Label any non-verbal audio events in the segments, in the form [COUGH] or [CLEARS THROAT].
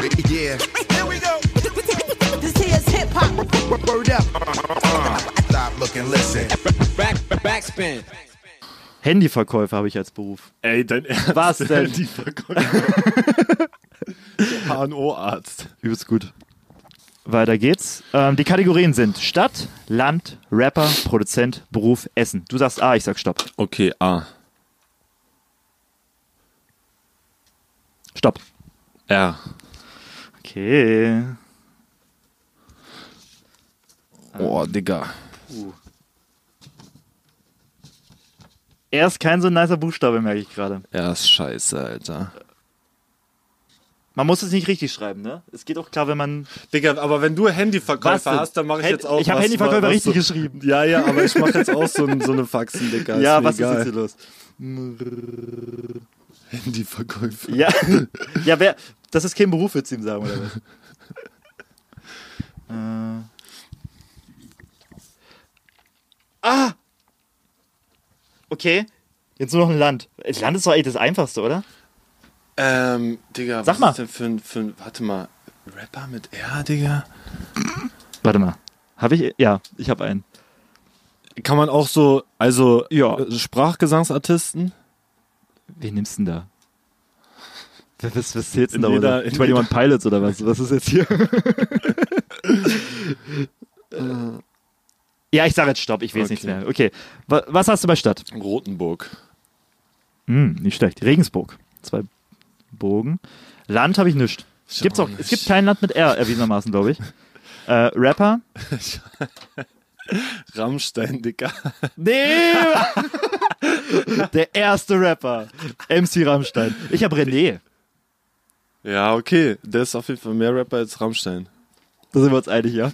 Yeah. Here we go. This here's hip hop. Word up. Stop, look and listen. Back, backspin. Handyverkäufer habe ich als Beruf. Ey, dein Ernst? Was denn? Die Verkäufer. HNO-Arzt. [LAUGHS] Übelst gut. Weiter geht's. Ähm, die Kategorien sind Stadt, Land, Rapper, Produzent, Beruf, Essen. Du sagst A, ich sag Stopp. Okay, A. Stopp. R. Okay. Oh, Digga. Er ist kein so nicer Buchstabe, merke ich gerade. Er ist scheiße, Alter. Man muss es nicht richtig schreiben, ne? Es geht auch klar, wenn man. Digga, aber wenn du Handyverkäufer hast, dann mache ich Hand- jetzt auch ich hab was, Handyverkäufer was richtig so, geschrieben. Ja, ja, aber ich mache jetzt auch so, ein, so eine Faxen, Digga. ja, mir was ist egal. jetzt hier los? Handyverkäufer. Ja, ja wer, das ist kein Beruf, würdest du ihm sagen, oder was? [LAUGHS] äh. Ah! Okay, jetzt nur noch ein Land. Land ist doch eigentlich das Einfachste, oder? Ähm, Digga, Sag was mal. ist denn für ein, für ein, warte mal, Rapper mit R, Digga? Warte mal. Habe ich? Ja, ich habe einen. Kann man auch so, also Ja. äh, Sprachgesangsartisten? Wen nimmst du denn da? Was, was, In denn da? jeder- Oder? in 21 Pilots oder was? Was ist jetzt hier? [LAUGHS] ja, ich sage jetzt Stopp, ich weiß Okay. nichts mehr. Okay, Wa- was hast du bei Stadt? Rotenburg. Hm, nicht schlecht. Regensburg. Zwei Bogen. Land habe ich nichts. Ich Gibt's auch es gibt kein Land mit R, erwiesenermaßen, glaube ich. Äh, Rapper? [LAUGHS] Rammstein, Digga. Nee! [LAUGHS] Der erste Rapper. MC Rammstein. Ich habe René. Ja, okay. Der ist auf jeden Fall mehr Rapper als Rammstein. Da sind wir uns einig, ja.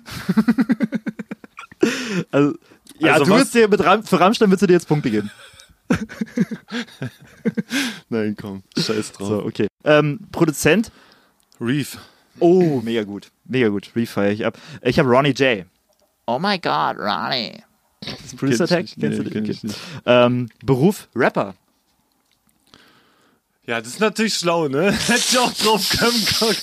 [LAUGHS] also, ja, Also du was- willst dir mit Ram für Rammstein willst du dir jetzt Punkte geben. [LAUGHS] Nein, komm. Scheiß drauf. So, okay. Ähm, Produzent? Reef. Oh, mega gut. Mega gut. Refire ich ab. Ich habe Ronnie J. Oh my God, Ronnie. Das ist Producer Tag? Kennst du den? Kenn ich Okay. nicht. Ähm, Beruf? Rapper. Ja, das ist natürlich schlau, ne? [LAUGHS] Hätte ich auch drauf kommen, können.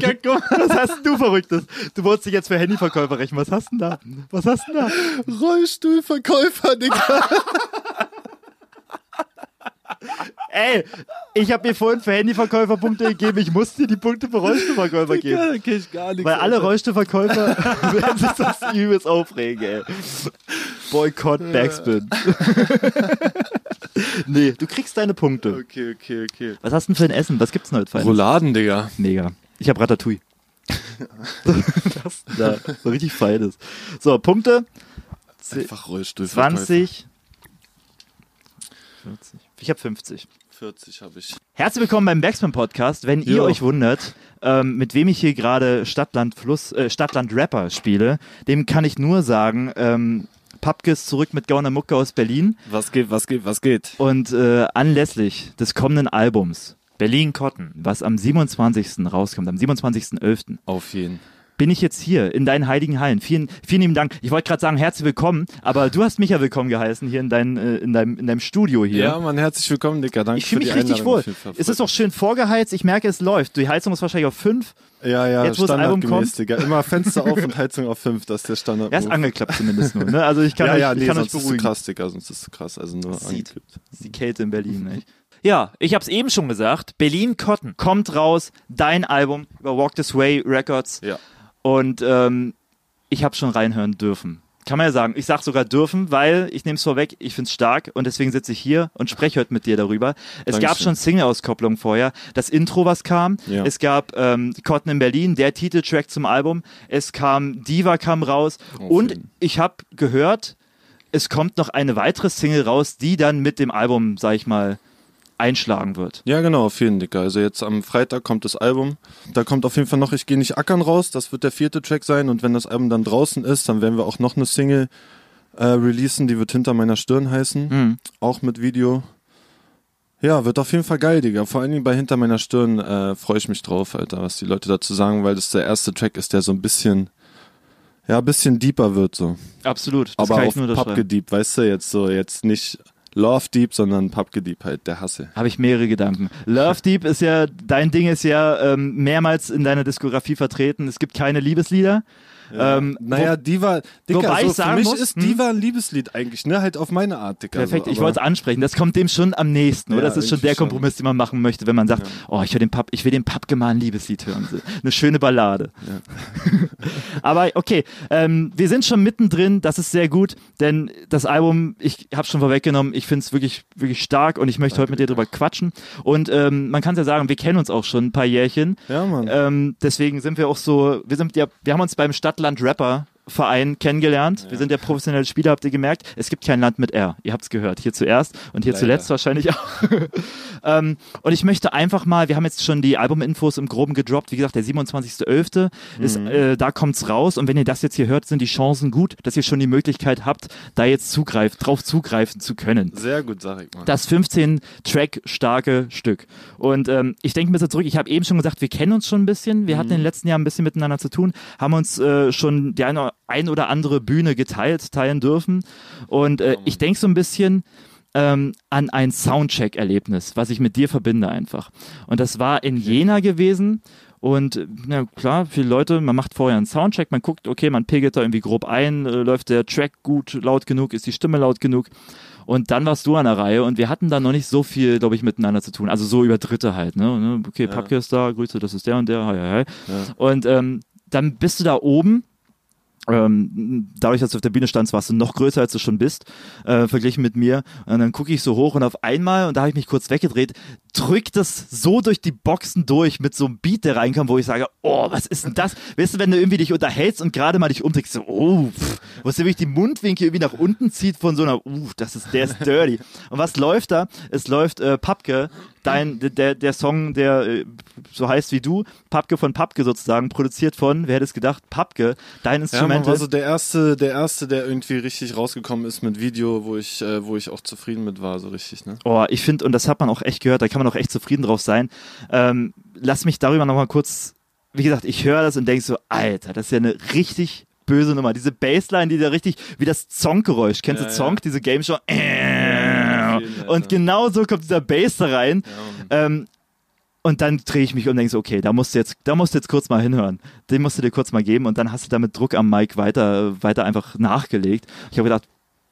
Digga, guck mal. Was hast denn du Verrücktes? Du wolltest dich jetzt für Handyverkäufer rechnen. Was hast du denn da? Was hast du denn da? Rollstuhlverkäufer, Digga. [LAUGHS] Ey, ich habe mir vorhin für Handyverkäufer Punkte gegeben. Ich musste dir die Punkte für Rollstuhlverkäufer geben. da kenn ich gar nichts. Weil alle. Rollstuhlverkäufer [LAUGHS] werden sich das übelst aufregen, ey. Boykott Backspin. [LAUGHS] nee, du kriegst deine Punkte. Okay, okay, okay. Was hast du denn für ein Essen? Was gibt's denn heute Feines? Rouladen, Digga. Mega. Ich habe Ratatouille. [LAUGHS] das da, so richtig feines. So, Punkte. Einfach Rollstuhlverkäufer. 20. 40. Ich habe 50. 40 habe ich. Herzlich willkommen beim Backspin Podcast. Wenn ihr Jo. euch wundert, ähm, mit wem ich hier gerade Stadtland Fluss, äh, Stadtland Rapper spiele, dem kann ich nur sagen, ähm, Papke ist zurück mit Gauner Mucke aus Berlin Was geht, was geht, was geht? und äh, anlässlich des kommenden Albums Berlin Cotton, was am 27. rauskommt, am 27.11., Auf jeden. Bin ich jetzt hier in deinen heiligen Hallen. Vielen, vielen lieben Dank. Ich wollte gerade sagen, herzlich willkommen, aber du hast mich ja willkommen geheißen hier in, dein, äh, in, deinem, in deinem Studio hier. Ja, Mann, herzlich willkommen, Digga. Danke Ich fühle mich die richtig Einladung wohl. Es ist auch schön vorgeheizt. Ich merke, es läuft. Die Heizung ist wahrscheinlich auf 5. Ja, ja, Jetzt, wo das Album kommt. Digga. Immer Fenster auf und Heizung auf 5, das ist der Standard. Er ist angeklappt zumindest nur. Ne? Also ich kann [LAUGHS] ja, euch, ja, ich nee, kann euch sonst ist es beruhigen. krass, Digga, sonst ist es krass. Also nur Sieht. ist die Kälte in Berlin. Nicht? Ja, ich habe es eben schon gesagt. Berlin Cotton kommt raus. Dein Album über Walk This Way Records. Ja. Und ähm, ich habe schon reinhören dürfen. Kann man ja sagen. Ich sag sogar dürfen, weil ich nehme es vorweg, ich find's stark und deswegen sitze ich hier und spreche heute mit dir darüber. Es gab Dankeschön. schon Single-Auskopplungen vorher. Das Intro, was kam. Ja. Es gab ähm, Cotton in Berlin, der Titeltrack zum Album. Es kam Diva kam raus. Auf und ich habe gehört, es kommt noch eine weitere Single raus, die dann mit dem Album, sag ich mal, einschlagen wird. Ja, genau, auf jeden Digga. Also jetzt am Freitag kommt das Album. Da kommt auf jeden Fall noch Ich gehe nicht ackern raus. Das wird der vierte Track sein. Und wenn das Album dann draußen ist, dann werden wir auch noch eine Single äh, releasen. Die wird Hinter meiner Stirn heißen. Mhm. Auch mit Video. Ja, wird auf jeden Fall geil, Digga. Vor allen Dingen bei Hinter meiner Stirn äh, freue ich mich drauf, Alter, was die Leute dazu sagen, weil das der erste Track ist, der so ein bisschen, ja, ein bisschen deeper wird so. Absolut. Das Aber kann auf ich nur Papp unterschreiben. gediebt, weißt du, jetzt so, jetzt nicht Love Deep, sondern Papke Deep halt, der Hasse. Habe ich mehrere Gedanken. Love Deep ist ja, dein Ding ist ja ähm, mehrmals in deiner Diskografie vertreten. Es gibt keine Liebeslieder. Ähm, Naja, Diva, Dicker, wobei so ich sagen für mich muss, ist hm? Diva ein Liebeslied eigentlich, ne? Halt auf meine Art, Dicker. Perfekt, so, ich wollte es ansprechen. Das kommt dem schon am nächsten, oder? Ja, Das ist schon der. Kompromiss, den man machen möchte, wenn man sagt, oh, ich will den Pub, ich will den Pappke mal ein Liebeslied hören. Eine schöne Ballade. [LAUGHS] Aber okay, ähm, wir sind schon mittendrin, das ist sehr gut, denn das Album, ich habe schon vorweggenommen, ich finde es wirklich, wirklich stark und ich möchte heute mit dir drüber quatschen. Und ähm, man kann ja sagen, wir kennen uns auch schon ein paar Jährchen. Ja, Mann. Ähm, deswegen sind wir auch so, wir sind ja, wir haben uns beim Stadtland Rapper Verein kennengelernt. Wir sind ja professionelle Spieler, habt ihr gemerkt. Es gibt kein Land mit R. Ihr habt's gehört. Hier zuerst und hier Leider. zuletzt wahrscheinlich auch. [LAUGHS] ähm, und ich möchte einfach mal, wir haben jetzt schon die Albuminfos im Groben gedroppt. Wie gesagt, der 27.11. ist, äh, da kommt's raus. Und wenn ihr das jetzt hier hört, sind die Chancen gut, dass ihr schon die Möglichkeit habt, da jetzt zugreift, drauf zugreifen zu können Sehr gut, sag ich mal. das 15-Track starke Stück. Und ähm, ich denke mir so zurück, ich habe eben schon gesagt, wir kennen uns schon ein bisschen, wir hatten in den letzten Jahren ein bisschen miteinander zu tun, haben uns äh, schon die eine, ein oder andere Bühne geteilt, teilen dürfen. Und äh, ich denke so ein bisschen ähm, an ein Soundcheck-Erlebnis, was ich mit dir verbinde einfach. Und das war in Jena gewesen. Und na klar, viele Leute, man macht vorher einen Soundcheck, man guckt, okay, man pegelt da irgendwie grob ein, äh, läuft der Track gut, laut genug, ist die Stimme laut genug. Und dann warst du an der Reihe und wir hatten da noch nicht so viel, glaube ich, miteinander zu tun. Also so über Dritte halt, ne? ne? Okay, Papke ist da, Grüße, das ist der und der, hi, hi, hi. Und ähm, dann bist du da oben ähm, dadurch, dass du auf der Bühne standst, warst du noch größer, als du schon bist, äh, verglichen mit mir. Und dann gucke ich so hoch und auf einmal, und da habe ich mich kurz weggedreht, drückt das so durch die Boxen durch mit so einem Beat, der reinkam, wo ich sage, oh, was ist denn das? Weißt du, wenn du irgendwie dich unterhältst und gerade mal dich umdrehst, so, oh, pff, wo es wirklich die Mundwinkel irgendwie nach unten zieht von so einer, uh, das ist, der ist dirty. Und was läuft da? Es läuft äh, Papke, dein, der, der Song, der äh, so heißt wie du, Papke von Papke sozusagen, produziert von, wer hätte es gedacht, Papke, dein Ja, Instrument. man war so der erste, der erste, der irgendwie richtig rausgekommen ist mit Video, wo ich, äh, wo ich auch zufrieden mit war, so richtig, ne? Oh, ich finde, und das hat man auch echt gehört, da kann man auch echt zufrieden drauf sein. Ähm, lass mich darüber nochmal kurz, wie gesagt, ich höre das und denke so, Alter, das ist ja eine richtig böse Nummer. Diese Bassline, die da richtig, wie das Zonk-Geräusch. Kennst Ja, du ja. Zonk, diese Game Show? Ja, Alter. und genau so kommt dieser Bass da rein. Ähm, und dann drehe ich mich um und denke so, okay, da musst du jetzt, da musst du jetzt kurz mal hinhören. Den musst du dir kurz mal geben und dann hast du da mit Druck am Mic weiter, weiter einfach nachgelegt. Ich habe gedacht,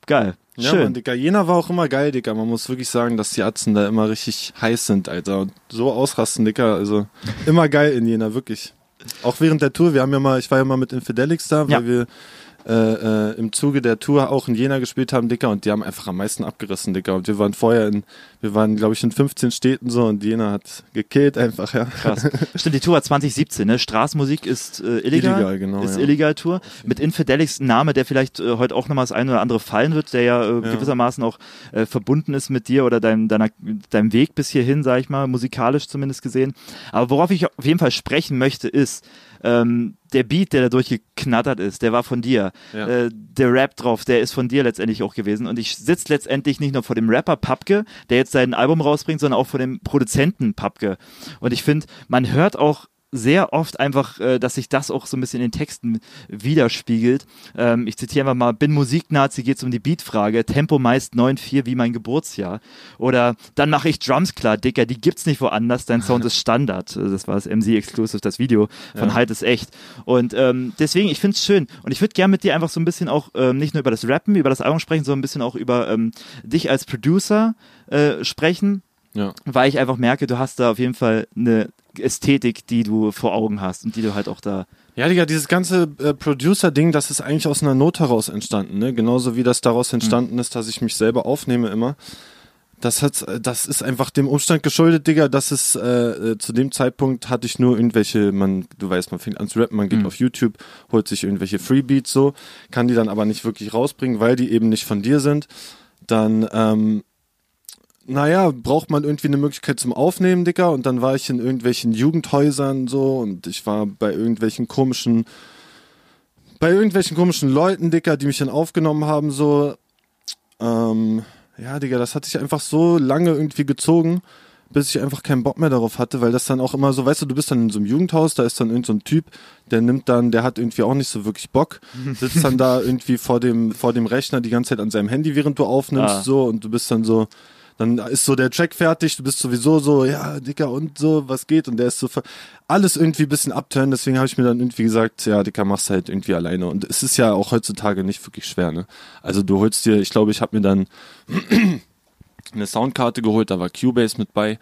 geil, Ja, schön. Mann, Dicker. Jena war auch immer geil, Dicker. Man muss wirklich sagen, dass die Atzen da immer richtig heiß sind, Alter. Und so ausrasten, Dicker. Also immer geil in Jena, wirklich. Auch während der Tour. Wir haben ja mal, ich war ja mal mit Infidelix da, weil Ja. wir äh, äh, im Zuge der Tour auch in Jena gespielt haben, Dicker. Und die haben einfach am meisten abgerissen, Dicker. Und wir waren vorher in, wir waren, glaube ich, in 15 Städten so und Jena hat gekillt einfach, ja. Krass. Stimmt, die Tour war 2017, ne? Straßenmusik ist äh, illegal. Illegal, genau, Ist ja. illegal Tour. Mit Infidelix ein Name, der vielleicht äh, heute auch nochmal das eine oder andere fallen wird, der ja, äh, gewissermaßen auch äh, verbunden ist mit dir oder deinem, deiner, deinem Weg bis hierhin, sag ich mal, musikalisch zumindest gesehen. Aber worauf ich auf jeden Fall sprechen möchte, ist, ähm, der Beat, der da durchgeknattert ist, der war von dir. Ja. Äh, der Rap drauf, der ist von dir letztendlich auch gewesen. Und ich sitze letztendlich nicht nur vor dem Rapper Papke, der jetzt sein Album rausbringt, sondern auch vor dem Produzenten Papke. Und ich finde, man hört auch sehr oft einfach, äh, dass sich das auch so ein bisschen in den Texten widerspiegelt. Ähm, ich zitiere einfach mal, bin Musiknazi, geht's um die Beatfrage, Tempo meist 9-4 wie mein Geburtsjahr. Oder dann mache ich Drums klar, Dicker, die gibt's nicht woanders, dein Sound ist Standard. Äh, Das war das MC Exclusive, das Video von Halt ist echt. Und ähm, deswegen, ich find's schön. Und ich würde gerne mit dir einfach so ein bisschen auch ähm, nicht nur über das Rappen, über das Album sprechen, sondern ein bisschen auch über ähm, dich als Producer äh, sprechen Ja. weil ich einfach merke, du hast da auf jeden Fall eine Ästhetik, die du vor Augen hast und die du halt auch da. Ja, Digga, dieses ganze äh, Producer-Ding, das ist eigentlich aus einer Not heraus entstanden, ne? Genauso wie das daraus entstanden ist, dass ich mich selber aufnehme immer. Das hat, äh, das ist einfach dem Umstand geschuldet, Digga, dass es äh, äh, zu dem Zeitpunkt hatte ich nur irgendwelche, man, du weißt, man fängt an zu rappen, man geht auf YouTube, holt sich irgendwelche Freebeats so, kann die dann aber nicht wirklich rausbringen, weil die eben nicht von dir sind. Dann, ähm, naja, braucht man irgendwie eine Möglichkeit zum Aufnehmen, Dicker. Und dann war ich in irgendwelchen Jugendhäusern so und ich war bei irgendwelchen komischen, bei irgendwelchen komischen Leuten, Dicker, die mich dann aufgenommen haben, so. Ähm, ja, Digga, das hat sich einfach so lange irgendwie gezogen, bis ich einfach keinen Bock mehr darauf hatte, weil das dann auch immer so, weißt du, du bist dann in so einem Jugendhaus, da ist dann irgend so ein Typ, der nimmt dann, der hat irgendwie auch nicht so wirklich Bock, [LAUGHS] sitzt dann da irgendwie vor dem, vor dem Rechner die ganze Zeit an seinem Handy, während du aufnimmst, Ah. so, und du bist dann so, dann ist so der Track fertig, du bist sowieso so, ja, Dicker, und so, was geht? Und der ist so, alles irgendwie ein bisschen abturnen, deswegen habe ich mir dann irgendwie gesagt, ja, Dicker, machst halt irgendwie alleine. Und es ist ja auch heutzutage nicht wirklich schwer, ne? Also du holst dir, ich glaube, ich habe mir dann [CLEARS THROAT] eine Soundkarte geholt, da war Cubase mit bei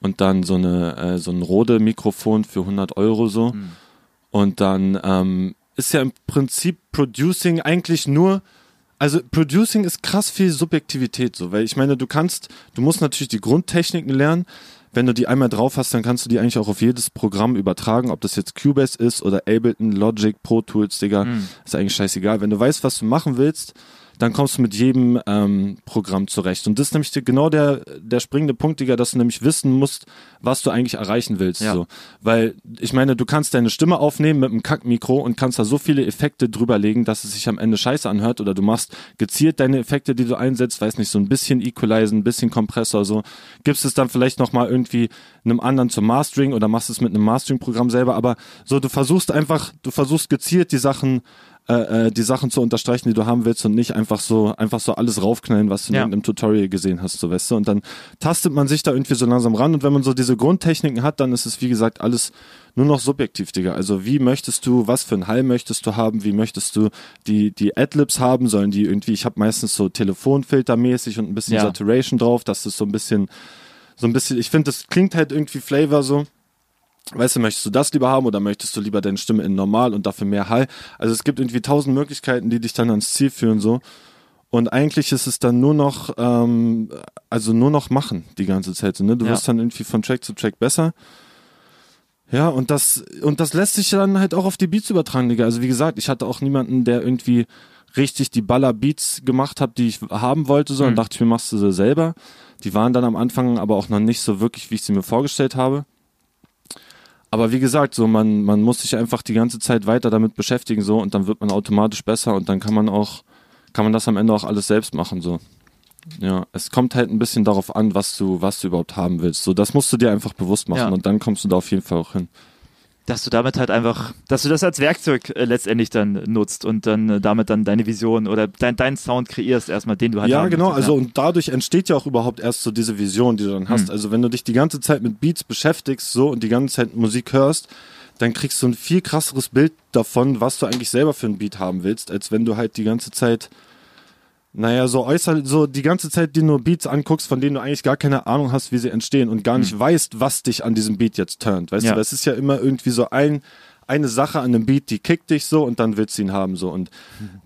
und dann so eine äh, so ein Rode Mikrofon für 100 Euro so und dann ähm, ist ja im Prinzip Producing eigentlich nur also Producing ist krass viel Subjektivität so, weil ich meine, du kannst, du musst natürlich die Grundtechniken lernen. Wenn du die einmal drauf hast, dann kannst du die eigentlich auch auf jedes Programm übertragen, ob das jetzt Cubase ist oder Ableton, Logic, Pro Tools, Digga, ist eigentlich scheißegal. Wenn du weißt, was du machen willst, dann kommst du mit jedem ähm, Programm zurecht. Und das ist nämlich genau der, der springende Punkt, Digga, dass du nämlich wissen musst, was du eigentlich erreichen willst. Ja. So. Weil, ich meine, du kannst deine Stimme aufnehmen mit einem Kackmikro und kannst da so viele Effekte drüberlegen, dass es sich am Ende scheiße anhört. Oder du machst gezielt deine Effekte, die du einsetzt, weiß nicht, so ein bisschen Equalizen, ein bisschen Kompressor, so. Gibst es dann vielleicht nochmal irgendwie einem anderen zum Mastering oder machst es mit einem Mastering-Programm selber. Aber so, du versuchst einfach, du versuchst gezielt die Sachen äh, äh, die Sachen zu unterstreichen, die du haben willst und nicht einfach so einfach so alles raufknallen, was du in Ja. irgendeinem Tutorial gesehen hast, so weißt du. Und dann tastet man sich da irgendwie so langsam ran und wenn man so diese Grundtechniken hat, dann ist es wie gesagt alles nur noch subjektiv, Digga. Also wie möchtest du, was für einen Hall möchtest du haben, wie möchtest du die die Adlibs haben, sollen die irgendwie, ich habe meistens so Telefonfiltermäßig und ein bisschen Ja. Saturation drauf, dass das so ein bisschen so ein bisschen, ich finde, das klingt halt irgendwie Flavor so. Weißt du, möchtest du das lieber haben oder möchtest du lieber deine Stimme in normal und dafür mehr Hall? Also es gibt irgendwie tausend Möglichkeiten, die dich dann ans Ziel führen so. Und eigentlich ist es dann nur noch, ähm, also nur noch machen die ganze Zeit. So, ne? Du Ja. wirst dann irgendwie von Track zu Track besser. Ja, und das, und das lässt sich dann halt auch auf die Beats übertragen, Digga. Also wie gesagt, ich hatte auch niemanden, der irgendwie richtig die Baller-Beats gemacht hat, die ich haben wollte, so, und dachte ich mir, machst du sie selber. Die waren dann am Anfang aber auch noch nicht so wirklich, wie ich sie mir vorgestellt habe. Aber wie gesagt, so man, man muss sich einfach die ganze Zeit weiter damit beschäftigen, so, und dann wird man automatisch besser und dann kann man auch, kann man das am Ende auch alles selbst machen, so. Ja, es kommt halt ein bisschen darauf an, was du, was du überhaupt haben willst. So, das musst du dir einfach bewusst machen Ja. und dann kommst du da auf jeden Fall auch hin. Dass du damit halt einfach, dass du das als Werkzeug äh, letztendlich dann nutzt und dann äh, damit dann deine Vision oder dein, deinen Sound kreierst erstmal, den du halt Ja, genau. möchtest, Also und dadurch entsteht ja auch überhaupt erst so diese Vision, die du dann Hm. hast. Also wenn du dich die ganze Zeit mit Beats beschäftigst, so und die ganze Zeit Musik hörst, dann kriegst du ein viel krasseres Bild davon, was du eigentlich selber für ein Beat haben willst, als wenn du halt die ganze Zeit, naja, so äußerlich, so die ganze Zeit dir nur Beats anguckst, von denen du eigentlich gar keine Ahnung hast, wie sie entstehen und gar nicht weißt, was dich an diesem Beat jetzt turnt. Weißt. Ja. du, das ist ja immer irgendwie so ein, eine Sache an einem Beat, die kickt dich so und dann willst du ihn haben so und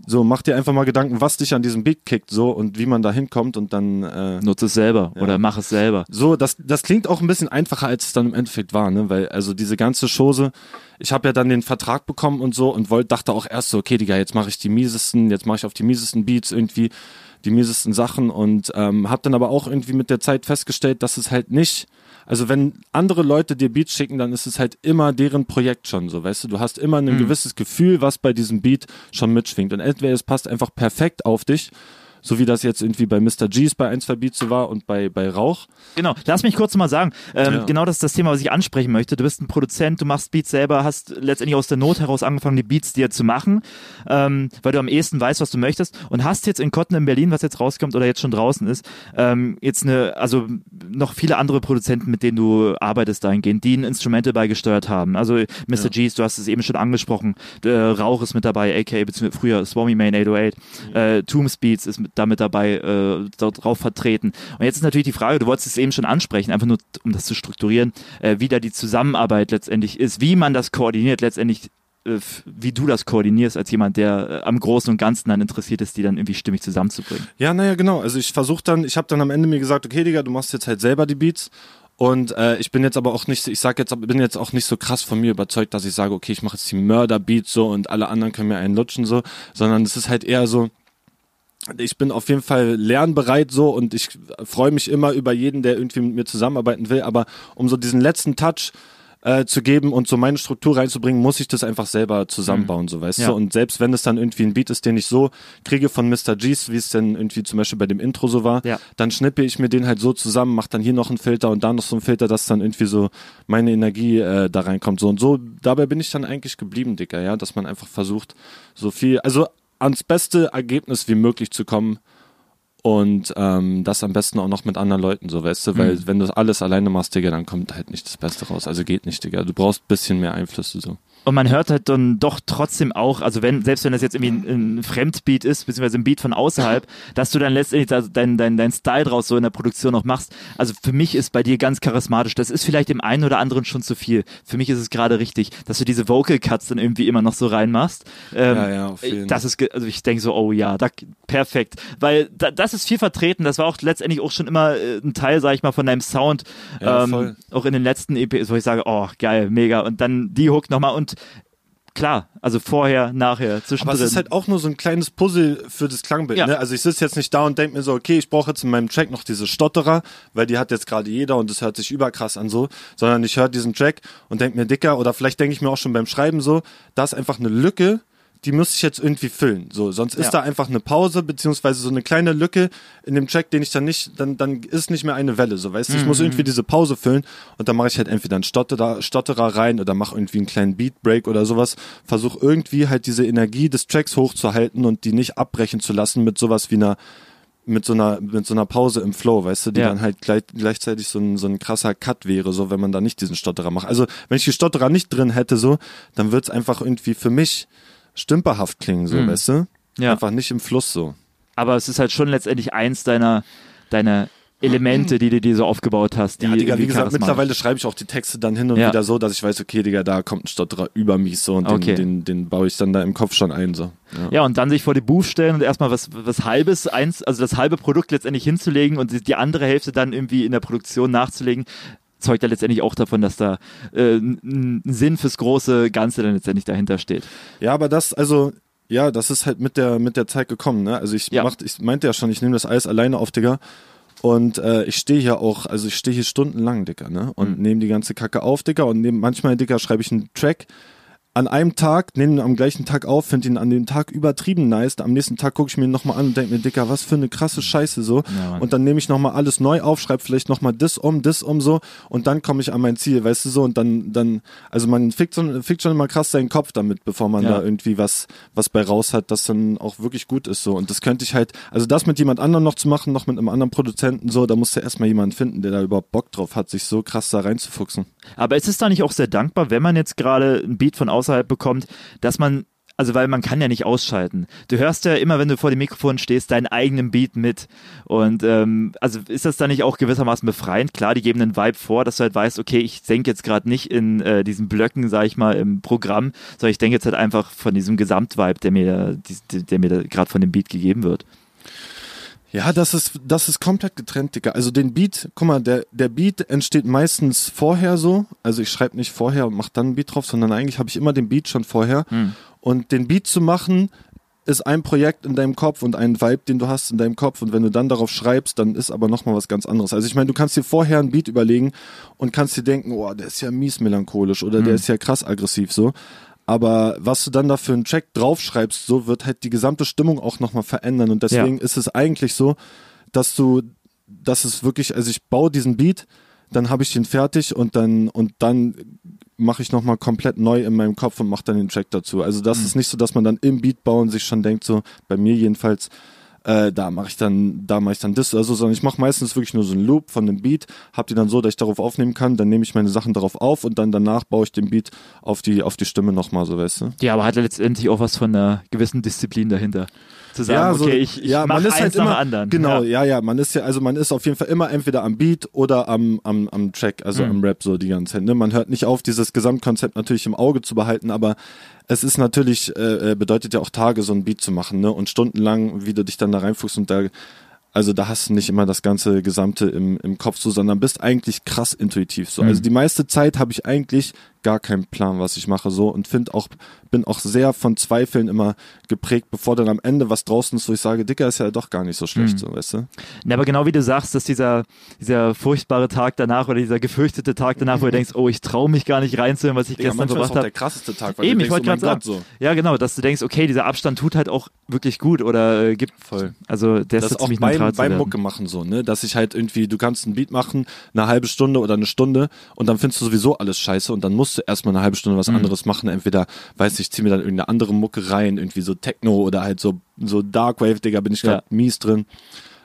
so mach dir einfach mal Gedanken, was dich an diesem Beat kickt so und wie man da hinkommt und dann äh, Nutze es selber Ja. oder mach es selber. so, das, das klingt auch ein bisschen einfacher, als es dann im Endeffekt war, ne? Weil, also diese ganze Chose, ich habe ja dann den Vertrag bekommen und so und wollte, dachte auch erst so, okay, Digga, jetzt mache ich die miesesten, jetzt mache ich auf die miesesten Beats irgendwie die miesesten Sachen und ähm, habe dann aber auch irgendwie mit der Zeit festgestellt, dass es halt nicht, also wenn andere Leute dir Beats schicken, dann ist es halt immer deren Projekt schon so, weißt du, du hast immer ein gewisses Gefühl, was bei diesem Beat schon mitschwingt. Und entweder es passt einfach perfekt auf dich, so wie das jetzt irgendwie bei Mr. G's bei ein, zwei Beats so war und bei, bei Rauch. Genau, lass mich kurz mal sagen, ähm, Ja. genau das ist das Thema, was ich ansprechen möchte. Du bist ein Produzent, du machst Beats selber, hast letztendlich aus der Not heraus angefangen, die Beats dir zu machen, ähm, weil du am ehesten weißt, was du möchtest und hast jetzt in Cotton in Berlin, was jetzt rauskommt oder jetzt schon draußen ist, ähm, jetzt eine, also noch viele andere Produzenten, mit denen du arbeitest dahingehend, die ein Instrumental beigesteuert haben. Also Mr. G's, du hast es eben schon angesprochen, äh, Rauch ist mit dabei, aka beziehungsweise früher Swami Main 808, äh, Tombs Beats ist mit, damit dabei, äh, drauf vertreten. Und jetzt ist natürlich die Frage, du wolltest es eben schon ansprechen, einfach nur um das zu strukturieren, äh, wie da die Zusammenarbeit letztendlich ist, wie man das koordiniert, letztendlich äh, wie du das koordinierst als jemand, der äh, am Großen und Ganzen dann interessiert ist, die dann irgendwie stimmig zusammenzubringen. Ja, naja, genau. Also ich versuche dann, ich habe dann am Ende mir gesagt, okay, Digga, du machst jetzt halt selber die Beats. Und äh, ich bin jetzt aber auch nicht, ich sag jetzt, bin jetzt auch nicht so krass von mir überzeugt, dass ich sage, okay, ich mache jetzt die Mörder-Beats so und alle anderen können mir einen lutschen so, sondern es ist halt eher so, ich bin auf jeden Fall lernbereit so und ich freue mich immer über jeden, der irgendwie mit mir zusammenarbeiten will, aber um so diesen letzten Touch äh, zu geben und so meine Struktur reinzubringen, muss ich das einfach selber zusammenbauen, so weißt Ja. du. Und selbst wenn es dann irgendwie ein Beat ist, den ich so kriege von Mr. G's, wie es denn irgendwie zum Beispiel bei dem Intro so war, Ja. dann schnippe ich mir den halt so zusammen, mache dann hier noch einen Filter und da noch so einen Filter, dass dann irgendwie so meine Energie äh, da reinkommt. So und so, dabei bin ich dann eigentlich geblieben, Dicker, ja, dass man einfach versucht, so viel, also ans beste Ergebnis wie möglich zu kommen und ähm, das am besten auch noch mit anderen Leuten, so weißt du, weil Mhm. wenn du alles alleine machst, Digga, dann kommt halt nicht das Beste raus. Also geht nicht, Digga. Du brauchst ein bisschen mehr Einflüsse so. Und man hört halt dann doch trotzdem auch, also wenn, selbst wenn das jetzt irgendwie ein, ein Fremdbeat ist, beziehungsweise ein Beat von außerhalb, [LAUGHS] dass du dann letztendlich da dein, dein, dein Style draus so in der Produktion noch machst. Also für mich ist bei dir ganz charismatisch. Das ist vielleicht dem einen oder anderen schon zu viel. Für mich ist es gerade richtig, dass du diese Vocal Cuts dann irgendwie immer noch so reinmachst. Ähm, Ja, ja, auf jeden. Das ist, ge- also ich denke so, oh ja, da, perfekt. Weil da, das ist viel vertreten. Das war auch letztendlich auch schon immer äh, ein Teil, sag ich mal, von deinem Sound. Ja, ähm, voll. auch in den letzten EPs, wo ich sage, oh, geil, mega. Und dann die Hook nochmal und klar, also vorher, nachher, zwischendrin. Aber es ist halt auch nur so ein kleines Puzzle für das Klangbild. Ja. Ne? Also ich sitze jetzt nicht da und denke mir so, okay, ich brauche jetzt in meinem Track noch diese Stotterer, weil die hat jetzt gerade jeder und das hört sich überkrass an so, sondern ich höre diesen Track und denke mir dicker oder vielleicht denke ich mir auch schon beim Schreiben so, da ist einfach eine Lücke, die müsste ich jetzt irgendwie füllen. So, sonst ist Ja. da einfach eine Pause beziehungsweise so eine kleine Lücke in dem Track, den ich dann nicht, dann dann ist nicht mehr eine Welle. So, weißt du, ich Mhm. muss irgendwie diese Pause füllen und dann mache ich halt entweder einen Stotterer, Stotterer rein oder mache irgendwie einen kleinen Beat Break oder sowas. Versuche irgendwie halt diese Energie des Tracks hochzuhalten und die nicht abbrechen zu lassen mit sowas wie einer mit so einer mit so einer Pause im Flow, weißt du, die Ja. dann halt gleich, gleichzeitig so ein, so ein krasser Cut wäre, so wenn man da nicht diesen Stotterer macht. Also wenn ich die Stotterer nicht drin hätte, so, dann wird's einfach irgendwie für mich stümperhaft klingen, so, Mhm. weißt du? Ja. Einfach nicht im Fluss so. aber es ist halt schon letztendlich eins deiner, deiner Elemente, die du dir so aufgebaut hast. Die Ja, Digga, wie gesagt, mittlerweile schreibe ich auch die Texte dann hin und Ja. wieder so, dass ich weiß, okay, Digga, da kommt ein Stotterer über mich so und Okay. den, den, den baue ich dann da im Kopf schon ein, so. Ja. Ja, und dann sich vor die Booth stellen und erstmal was, was halbes, eins, also das halbe Produkt letztendlich hinzulegen und die- die andere Hälfte dann irgendwie in der Produktion nachzulegen, zeugt ja letztendlich auch davon, dass da äh, ein Sinn fürs große Ganze dann letztendlich dahinter steht. Ja, aber das, also, ja, das ist halt mit der, mit der Zeit gekommen, ne? Also ich Ja. mach, ich meinte ja schon, ich nehme das alles alleine auf, Digga. Und äh, ich stehe hier auch, also ich stehe hier stundenlang, Digga, ne? Und Mhm. nehme die ganze Kacke auf, Digga, und nehm, manchmal, Digga, schreibe ich einen Track an einem Tag, nehme ihn am gleichen Tag auf, finde ihn an dem Tag übertrieben nice. Am nächsten Tag gucke ich mir ihn nochmal an und denke mir, Digga, was für eine krasse Scheiße so. Ja, und dann nehme ich nochmal alles neu auf, schreibe vielleicht nochmal das um, das um so und dann komme ich an mein Ziel, weißt du so. Und dann, dann, also man fickt schon, fickt schon immer krass seinen Kopf damit, bevor man Ja. da irgendwie was, was bei raus hat, das dann auch wirklich gut ist so. Und das könnte ich halt, also das mit jemand anderem noch zu machen, noch mit einem anderen Produzenten so, da musst du erstmal jemanden finden, der da überhaupt Bock drauf hat, sich so krass da reinzufuchsen. Aber ist es da nicht auch sehr dankbar, wenn man jetzt gerade ein Beat von außerhalb bekommt, dass man, also weil man kann ja nicht ausschalten. Du hörst ja immer, wenn du vor dem Mikrofon stehst, deinen eigenen Beat mit. Und ähm, also ist das dann nicht auch gewissermaßen befreiend? Klar, die geben einen Vibe vor, dass du halt weißt, okay, ich denke jetzt gerade nicht in äh, diesen Blöcken, sag ich mal, im Programm, sondern ich denke jetzt halt einfach von diesem Gesamtvibe, der mir, der, der mir gerade von dem Beat gegeben wird. Ja, das ist, das ist komplett getrennt, Digga. Also den Beat, guck mal, der, der Beat entsteht meistens vorher so. Also ich schreibe nicht vorher und mach dann einen Beat drauf, sondern eigentlich habe ich immer den Beat schon vorher. Und den Beat zu machen, ist ein Projekt in deinem Kopf und ein Vibe, den du hast in deinem Kopf. Und wenn du dann darauf schreibst, dann ist aber nochmal was ganz anderes. Also ich meine, du kannst dir vorher einen Beat überlegen und kannst dir denken, oh, der ist ja mies melancholisch oder der ist ja krass aggressiv so. Aber was du dann da für einen Track draufschreibst, so wird halt die gesamte Stimmung auch nochmal verändern. Und deswegen ist es eigentlich so, dass du, dass es wirklich, also ich baue diesen Beat, dann habe ich den fertig und dann und dann mache ich nochmal komplett neu in meinem Kopf und mache dann den Track dazu. Also das ist nicht so, dass man dann im Beat bauen sich schon denkt, so bei mir jedenfalls, äh, da mache ich dann, da mache ich dann das oder so, sondern ich mache meistens wirklich nur so einen Loop von dem Beat, hab die dann so, dass ich darauf aufnehmen kann, dann nehme ich meine Sachen darauf auf und dann danach baue ich den Beat auf die, auf die Stimme nochmal, so weißt du. Ja, aber hat letztendlich auch was von einer gewissen Disziplin dahinter. Zu sagen, okay, ich, ich ja, mache man ist eins halt nach immer, anderen. Genau, Ja. ja. ja, man ist ja, also man ist auf jeden Fall immer entweder am Beat oder am, am, am Track, also Mhm. am Rap so die ganze Zeit. Ne? Man hört nicht auf, dieses Gesamtkonzept natürlich im Auge zu behalten, aber es ist natürlich, äh, äh, bedeutet ja auch Tage, so ein Beat zu machen, ne? Und stundenlang, wie du dich dann da reinfuchst und da, also da hast du nicht immer das ganze Gesamte im, im Kopf so, sondern bist eigentlich krass intuitiv so. Mhm. Also die meiste Zeit habe ich eigentlich gar keinen Plan, was ich mache so und finde auch, bin auch sehr von Zweifeln immer geprägt, bevor dann am Ende was draußen ist, wo ich sage, Dicker ist ja doch gar nicht so schlecht, Mhm. so, weißt du? Ja, aber genau wie du sagst, dass dieser, dieser furchtbare Tag danach oder dieser gefürchtete Tag danach, wo du [LAUGHS] denkst, oh, ich traue mich gar nicht reinzuhören, was ich Digga, gestern manchmal ist verbracht auch habe. der krasseste Tag, weil Eben, du ich wollte oh gerade sagen. so. Ja, genau, dass du denkst, okay, dieser Abstand tut halt auch wirklich gut oder äh, gibt. Voll. Also der ist das so auch beim, beim. Mucke machen so, ne? Dass ich halt irgendwie, du kannst einen Beat machen, eine halbe Stunde oder eine Stunde und dann findest du sowieso alles scheiße und dann musst du erstmal eine halbe Stunde Mhm. was anderes machen. Entweder, weiß ich, zieh mir dann irgendeine andere Mucke rein, irgendwie so Techno oder halt so, so Darkwave, Digga, bin ich Ja. grad mies drin.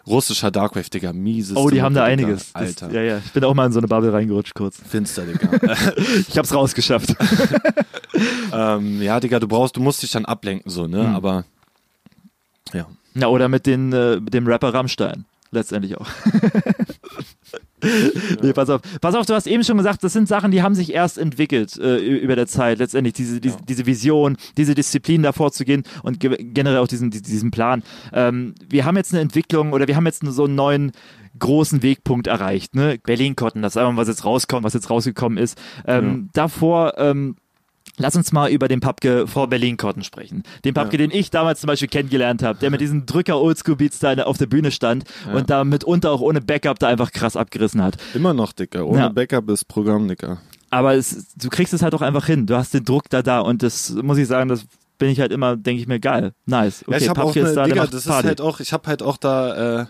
Russischer Darkwave, Digga, mieses. Oh, die haben da einiges. Das, Alter. ja, ja. Ich bin auch mal in so eine Bubble reingerutscht kurz. Finster, Digga. [LAUGHS] Ich hab's rausgeschafft. [LAUGHS] ähm, ja, Digga, du brauchst, du musst dich dann ablenken, so, ne? Mhm. Aber, ja. Na, oder mit, den, äh, mit dem Rapper Rammstein. Letztendlich auch. [LAUGHS] [LAUGHS] nee, pass auf. Pass auf, du hast eben schon gesagt, das sind Sachen, die haben sich erst entwickelt äh, über der Zeit. Letztendlich diese, diese, diese Vision, diese Disziplin davor zu gehen und ge generell auch diesen, diesen Plan. Ähm, wir haben jetzt eine Entwicklung oder wir haben jetzt so einen neuen großen Wegpunkt erreicht. Ne? Berlin-Cotton, das ist einfach, was jetzt rauskommt, was jetzt rausgekommen ist. Ähm, Davor ähm, Lass uns mal über den Papke vor Berlin Cotton sprechen. Den Papke, den ich damals zum Beispiel kennengelernt habe, der mit diesen Drücker Oldschool Beats da auf der Bühne stand und da mitunter auch ohne Backup da einfach krass abgerissen hat. Immer noch, Digga. Ohne Ja. Backup ist Programm, Digga. Aber es, du kriegst es halt auch einfach hin. Du hast den Druck da da und das muss ich sagen, das bin ich halt immer, denke ich mir, geil, nice. Okay, ja, ich habe auch Papke eine, ist da, Digga, das Party. ist halt auch, ich habe halt auch da äh,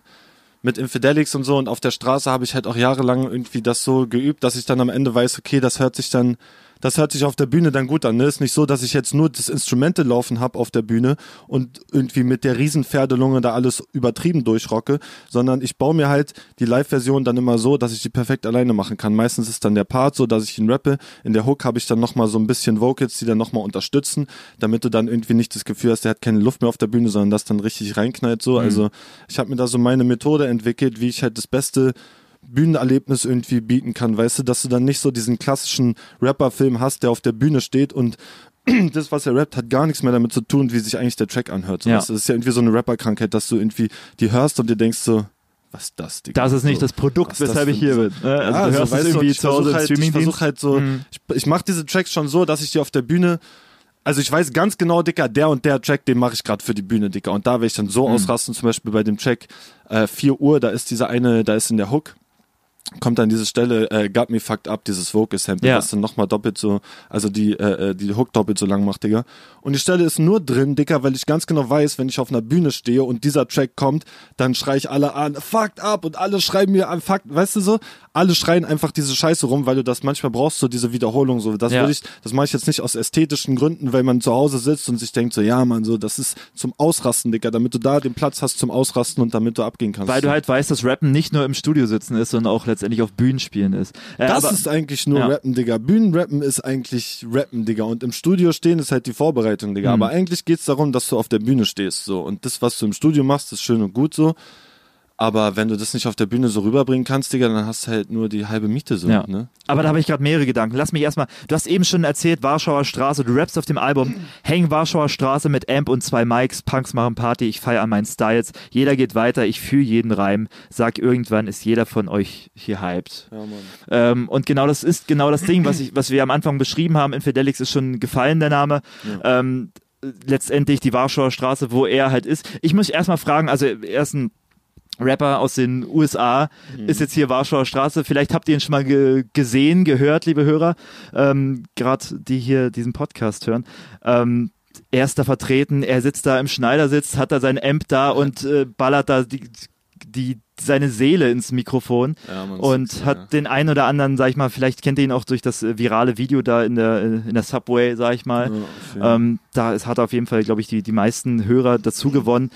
mit Infidelix und so und auf der Straße habe ich halt auch jahrelang irgendwie das so geübt, dass ich dann am Ende weiß, okay, das hört sich dann das hört sich auf der Bühne dann gut an. Ne? Ist nicht so, dass ich jetzt nur das Instrumente laufen habe auf der Bühne und irgendwie mit der Riesenpferdelunge da alles übertrieben durchrocke, sondern ich baue mir halt die Live-Version dann immer so, dass ich die perfekt alleine machen kann. Meistens ist dann der Part so, dass ich ihn rappe. In der Hook habe ich dann nochmal so ein bisschen Vocals, die dann nochmal unterstützen, damit du dann irgendwie nicht das Gefühl hast, der hat keine Luft mehr auf der Bühne, sondern das dann richtig reinknallt so. Also ich habe mir da so meine Methode entwickelt, wie ich halt das beste Bühnenerlebnis irgendwie bieten kann, weißt du, dass du dann nicht so diesen klassischen Rapper-Film hast, der auf der Bühne steht und [CLEARS THROAT] das, was er rappt, hat gar nichts mehr damit zu tun, wie sich eigentlich der Track anhört. So, Ja. weißt du, Das ist ja irgendwie so eine Rapper-Krankheit, dass du irgendwie die hörst und dir denkst so, was ist das, Digga? Das ist nicht so, das Produkt, das weshalb ich hier bin. ne? Also ja, du hörst also, es irgendwie ich zu Hause versuche halt, ich Streamingdienst. versuch halt so, Mhm. ich, ich mache diese Tracks schon so, dass ich die auf der Bühne also ich weiß ganz genau, Dicker, der und der Track, den mache ich gerade für die Bühne, Dicker. Und da werde ich dann so Mhm. ausrasten, zum Beispiel bei dem Track äh, 4 Uhr, da ist dieser eine, da ist in der Hook, kommt dann diese Stelle, äh, Got Me Fucked Up, dieses Vocal-Sample, Ja. das dann nochmal doppelt so, also die, äh, äh, die Hook doppelt so lang macht, Digga. Und die Stelle ist nur drin, Dicker, weil ich ganz genau weiß, wenn ich auf einer Bühne stehe und dieser Track kommt, dann schrei ich alle an, fucked up und alle schreiben mir an, fucked, weißt du so? Alle schreien einfach diese Scheiße rum, weil du das manchmal brauchst, so diese Wiederholung, so. Das Ja. würde ich, das mache ich jetzt nicht aus ästhetischen Gründen, weil man zu Hause sitzt und sich denkt so, ja, man, so, das ist zum Ausrasten, Dicker, damit du da den Platz hast zum Ausrasten und damit du abgehen kannst. Weil du halt weißt, dass Rappen nicht nur im Studio sitzen ist, sondern auch letztendlich auf Bühnen spielen ist. Äh, Das aber, ist eigentlich nur Ja. Rappen, Digga. Bühnenrappen ist eigentlich Rappen, Digga. Und im Studio stehen ist halt die Vorbereitung, Digga. Mhm. Aber eigentlich geht's darum, dass du auf der Bühne stehst, so. Und das, was du im Studio machst, ist schön und gut so. Aber wenn du das nicht auf der Bühne so rüberbringen kannst, Digga, dann hast du halt nur die halbe Miete so, Ja. ne? Aber da habe ich gerade mehrere Gedanken. Lass mich erstmal, du hast eben schon erzählt, Warschauer Straße, du rappst auf dem Album [CLEARS THROAT] Hang Warschauer Straße mit Amp und zwei Mics, Punks machen Party, ich feier an meinen Styles, jeder geht weiter, ich fühle jeden Reim, sag irgendwann ist jeder von euch hier hyped. Ja, Mann. Ähm, und genau das ist genau das Ding, was, ich, was wir am Anfang beschrieben haben. Infidelix ist schon gefallen, der Name. Ähm, letztendlich die Warschauer Straße, wo er halt ist. Ich muss erstmal fragen, also er ist ein Rapper aus den USA, ist jetzt hier Warschauer Straße. Vielleicht habt ihr ihn schon mal ge gesehen, gehört, liebe Hörer, ähm, gerade die hier diesen Podcast hören. Ähm, er ist da vertreten, er sitzt da im Schneidersitz, hat da sein Amp da und äh, ballert da die, die, seine Seele ins Mikrofon Ja, und hat ja. den einen oder anderen, sag ich mal, vielleicht kennt ihr ihn auch durch das äh, virale Video da in der, äh, in der Subway, sag ich mal. Ja, ähm, da ist, hat er auf jeden Fall, glaube ich, die, die meisten Hörer dazu gewonnen.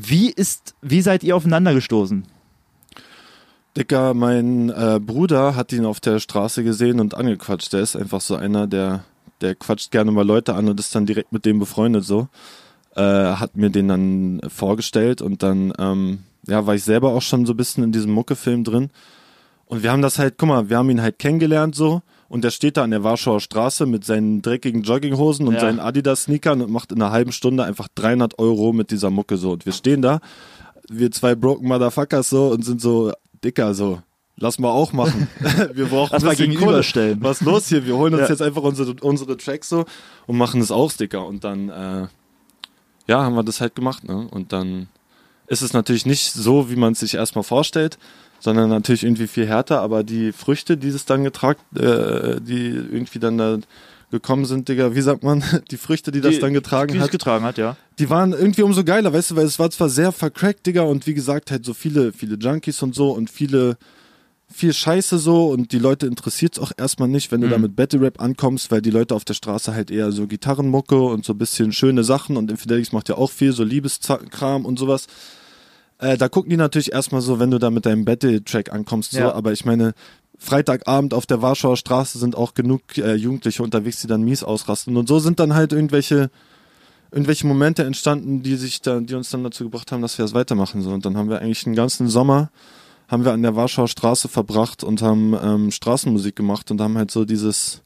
Wie ist, wie seid ihr aufeinander gestoßen? Dicker, mein äh, Bruder hat ihn auf der Straße gesehen und angequatscht. Der ist einfach so einer, der, der quatscht gerne mal Leute an und ist dann direkt mit dem befreundet so. Äh, hat mir den dann vorgestellt und dann ähm, ja, war ich selber auch schon so ein bisschen in diesem Mucke-Film drin. Und wir haben das halt, guck mal, wir haben ihn halt kennengelernt so und der steht da an der Warschauer Straße mit seinen dreckigen Jogginghosen und Ja. seinen Adidas-Sneakern und macht in einer halben Stunde einfach 300 Euro mit dieser Mucke so. Und wir stehen da, wir zwei broken Motherfuckers so und sind so dicker so. lass mal auch machen. [LAUGHS] [LAUGHS] wir brauchen Lass ein mal bisschen gegenüberstellen. Kohle. Was ist los hier? Wir holen uns Ja. jetzt einfach unsere, unsere Tracks so und machen das auch, Sticker. Und dann, äh, ja, haben wir das halt gemacht, ne? Und dann ist es natürlich nicht so, wie man es sich erstmal vorstellt, sondern natürlich irgendwie viel härter, aber die Früchte, die es dann getragen, äh, die irgendwie dann da gekommen sind, Digga, wie sagt man, [LAUGHS] die Früchte, die das Die- dann getragen Die es hat, getragen hat, ja. die waren irgendwie umso geiler, weißt du, weil es war zwar sehr vercrackt, Digga, und wie gesagt, halt so viele, viele Junkies und so und viele, viel Scheiße so und die Leute interessiert's auch erstmal nicht, wenn du da mit Battle Rap ankommst, weil die Leute auf der Straße halt eher so Gitarrenmucke und so ein bisschen schöne Sachen und Infidelix macht ja auch viel, so Liebeskram und sowas. Äh, da gucken die natürlich erstmal so, wenn du da mit deinem Battle-Track ankommst, so, Ja. aber ich meine, Freitagabend auf der Warschauer Straße sind auch genug äh, Jugendliche unterwegs, die dann mies ausrasten. Und so sind dann halt irgendwelche, irgendwelche Momente entstanden, die sich da, die uns dann dazu gebracht haben, dass wir das weitermachen. So. Und dann haben wir eigentlich den ganzen Sommer haben wir an der Warschauer Straße verbracht und haben ähm, Straßenmusik gemacht und haben halt so dieses,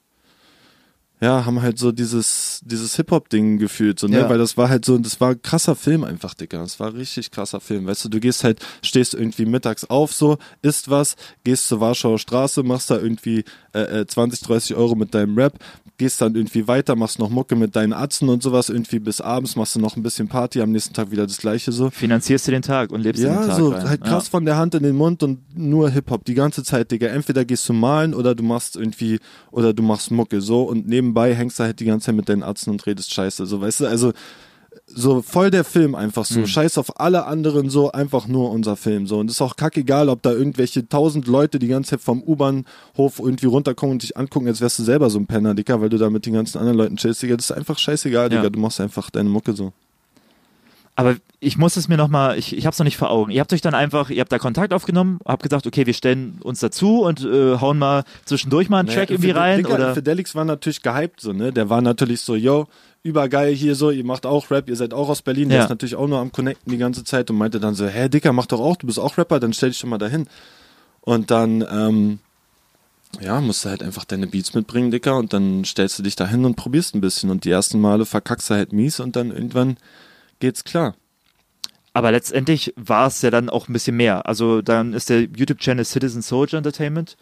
ja, haben halt so dieses, dieses Hip-Hop-Ding gefühlt, so, ne? Ja. Weil das war halt so, das war ein krasser Film einfach, Dicker. Das war richtig krasser Film. Weißt du, du gehst halt, stehst irgendwie mittags auf, so, isst was, gehst zur Warschauer Straße, machst da irgendwie äh, äh, 20, 30 Euro mit deinem Rap, gehst dann irgendwie weiter, machst noch Mucke mit deinen Atzen und sowas, irgendwie bis abends, machst du noch ein bisschen Party, am nächsten Tag wieder das gleiche so. Finanzierst du den Tag und lebst in den Ja, Tag so rein. halt krass Ja. von der Hand in den Mund und nur Hip-Hop die ganze Zeit, Digga. Entweder gehst du malen oder du machst irgendwie, oder du machst Mucke so und nebenbei hängst du halt die ganze Zeit mit deinen Atzen und redest Scheiße, so weißt du, also so voll der Film einfach so, scheiß auf alle anderen so, einfach nur unser Film so. Und ist auch kackegal, ob da irgendwelche tausend Leute die ganze Zeit vom U-Bahnhof irgendwie runterkommen und dich angucken, als wärst du selber so ein Penner, Digga, weil du da mit den ganzen anderen Leuten chillst, Digga, das ist einfach scheißegal, Digga, Ja. du machst einfach deine Mucke so. Aber ich muss es mir nochmal, ich, ich hab's noch nicht vor Augen. Ihr habt euch dann einfach, ihr habt da Kontakt aufgenommen, habt gesagt, okay, wir stellen uns dazu und äh, hauen mal zwischendurch mal einen Track irgendwie Infide- rein. Digga, oder? Infidelix war natürlich gehypt, so, ne? Der war natürlich so, yo, übergeil hier so, ihr macht auch Rap, ihr seid auch aus Berlin, der Ja. ist natürlich auch nur am Connecten die ganze Zeit und meinte dann so, hä, Dicker, mach doch auch, du bist auch Rapper, dann stell dich doch mal dahin. Und dann, ähm, ja, musst du halt einfach deine Beats mitbringen, Dicker, und dann stellst du dich dahin und probierst ein bisschen. Und die ersten Male verkackst du halt mies und dann irgendwann geht's klar. Aber letztendlich war es ja dann auch ein bisschen mehr. Also dann ist der YouTube-Channel Citizen Soldier Entertainment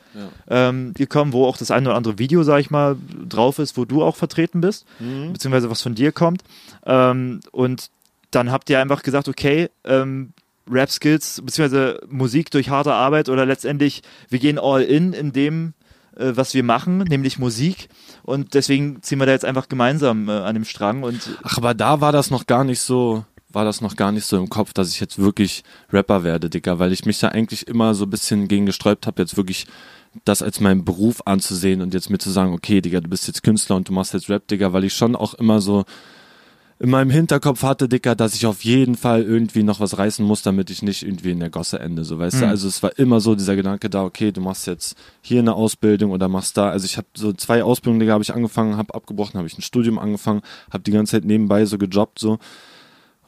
ähm, gekommen, wo auch das eine oder andere Video, sag ich mal, drauf ist, wo du auch vertreten bist, beziehungsweise was von dir kommt. Ähm, und dann habt ihr einfach gesagt, okay, ähm, Rap-Skills, beziehungsweise Musik durch harte Arbeit oder letztendlich, wir gehen all in in dem, was wir machen, nämlich Musik. Und deswegen ziehen wir da jetzt einfach gemeinsam äh, an dem Strang und Ach, aber da war das noch gar nicht so, war das noch gar nicht so im Kopf, dass ich jetzt wirklich Rapper werde, Dicker, weil ich mich da eigentlich immer so ein bisschen gegen gesträubt habe, jetzt wirklich das als meinen Beruf anzusehen und jetzt mir zu sagen, okay, Digga, du bist jetzt Künstler und du machst jetzt Rap, Digga, weil ich schon auch immer so in meinem Hinterkopf hatte, Dicker, dass ich auf jeden Fall irgendwie noch was reißen muss, damit ich nicht irgendwie in der Gosse ende, so weißt du. Also es war immer so dieser Gedanke da, okay, du machst jetzt hier eine Ausbildung oder machst da. Also ich habe so zwei Ausbildungen, Digga, habe ich angefangen, habe abgebrochen, habe ich ein Studium angefangen, habe die ganze Zeit nebenbei so gejobbt so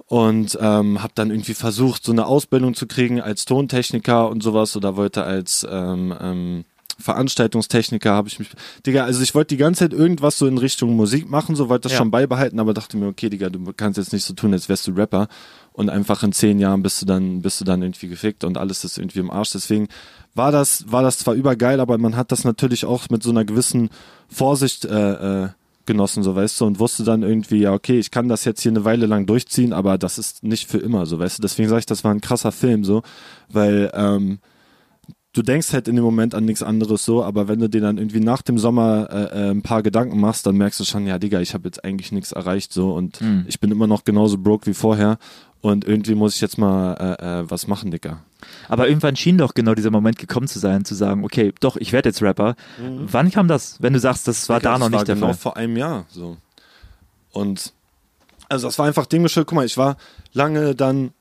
und ähm, habe dann irgendwie versucht, so eine Ausbildung zu kriegen als Tontechniker und sowas oder wollte als ähm, ähm, Veranstaltungstechniker habe ich mich, Digga, also ich wollte die ganze Zeit irgendwas so in Richtung Musik machen, so wollte das Ja. schon beibehalten, aber dachte mir, okay, Digga, du kannst jetzt nicht so tun, als wärst du Rapper und einfach in zehn Jahren bist du dann, bist du dann irgendwie gefickt und alles ist irgendwie im Arsch. Deswegen war das, war das zwar übergeil, aber man hat das natürlich auch mit so einer gewissen Vorsicht äh, äh, genossen, so weißt du, und wusste dann irgendwie, ja, okay, ich kann das jetzt hier eine Weile lang durchziehen, aber das ist nicht für immer, so weißt du. Deswegen sage ich, das war ein krasser Film, so, weil ähm, du denkst halt in dem Moment an nichts anderes so, aber wenn du dir dann irgendwie nach dem Sommer äh, äh, ein paar Gedanken machst, dann merkst du schon, ja, Digga, ich habe jetzt eigentlich nichts erreicht so und ich bin immer noch genauso broke wie vorher und irgendwie muss ich jetzt mal äh, äh, was machen, Digga. Aber irgendwann schien doch genau dieser Moment gekommen zu sein, zu sagen, okay, doch, ich werde jetzt Rapper. Wann kam das, wenn du sagst, das war Digga, da noch nicht war der genau Fall? vor einem Jahr so. Und also das war einfach dem geschuldet, guck mal, ich war lange dann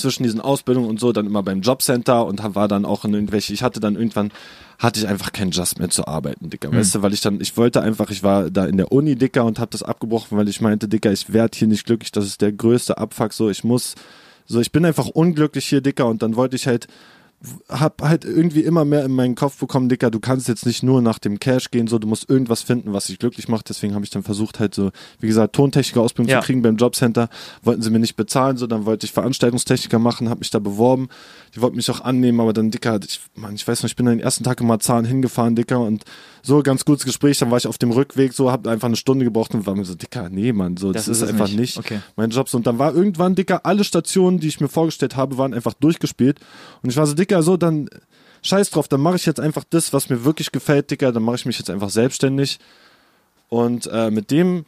zwischen diesen Ausbildungen und so, dann immer beim Jobcenter und war dann auch in irgendwelche, ich hatte dann irgendwann, hatte ich einfach keinen Just mehr zu arbeiten, Dicker, weißt du, weil ich dann, ich wollte einfach, ich war da in der Uni, Dicker, und hab das abgebrochen, weil ich meinte, Dicker, ich werd hier nicht glücklich, das ist der größte Abfuck, so, ich muss, so, ich bin einfach unglücklich hier, Dicker, und dann wollte ich halt hab halt irgendwie immer mehr in meinen Kopf bekommen, Dicker, du kannst jetzt nicht nur nach dem Cash gehen, so, du musst irgendwas finden, was dich glücklich macht. Deswegen habe ich dann versucht, halt so, wie gesagt, Tontechniker Ausbildung Ja. zu kriegen beim Jobcenter. Wollten sie mir nicht bezahlen, so, dann wollte ich Veranstaltungstechniker machen, habe mich da beworben. Die wollten mich auch annehmen, aber dann, Dicker, ich, Mann, ich weiß noch, ich bin dann den ersten Tag in Marzahn hingefahren, Dicker, und so, ganz gutes Gespräch, dann war ich auf dem Rückweg, so, hab einfach eine Stunde gebraucht und war mir so, Dicker, nee, Mann, so, das, Das ist, einfach nicht. nicht, Okay. mein Job. So, Und dann war irgendwann, Dicker, alle Stationen, die ich mir vorgestellt habe, waren einfach durchgespielt. Und ich war so, Dicker, so, dann scheiß drauf, dann mache ich jetzt einfach das, was mir wirklich gefällt, Dicker, dann mache ich mich jetzt einfach selbstständig. Und äh, mit dem,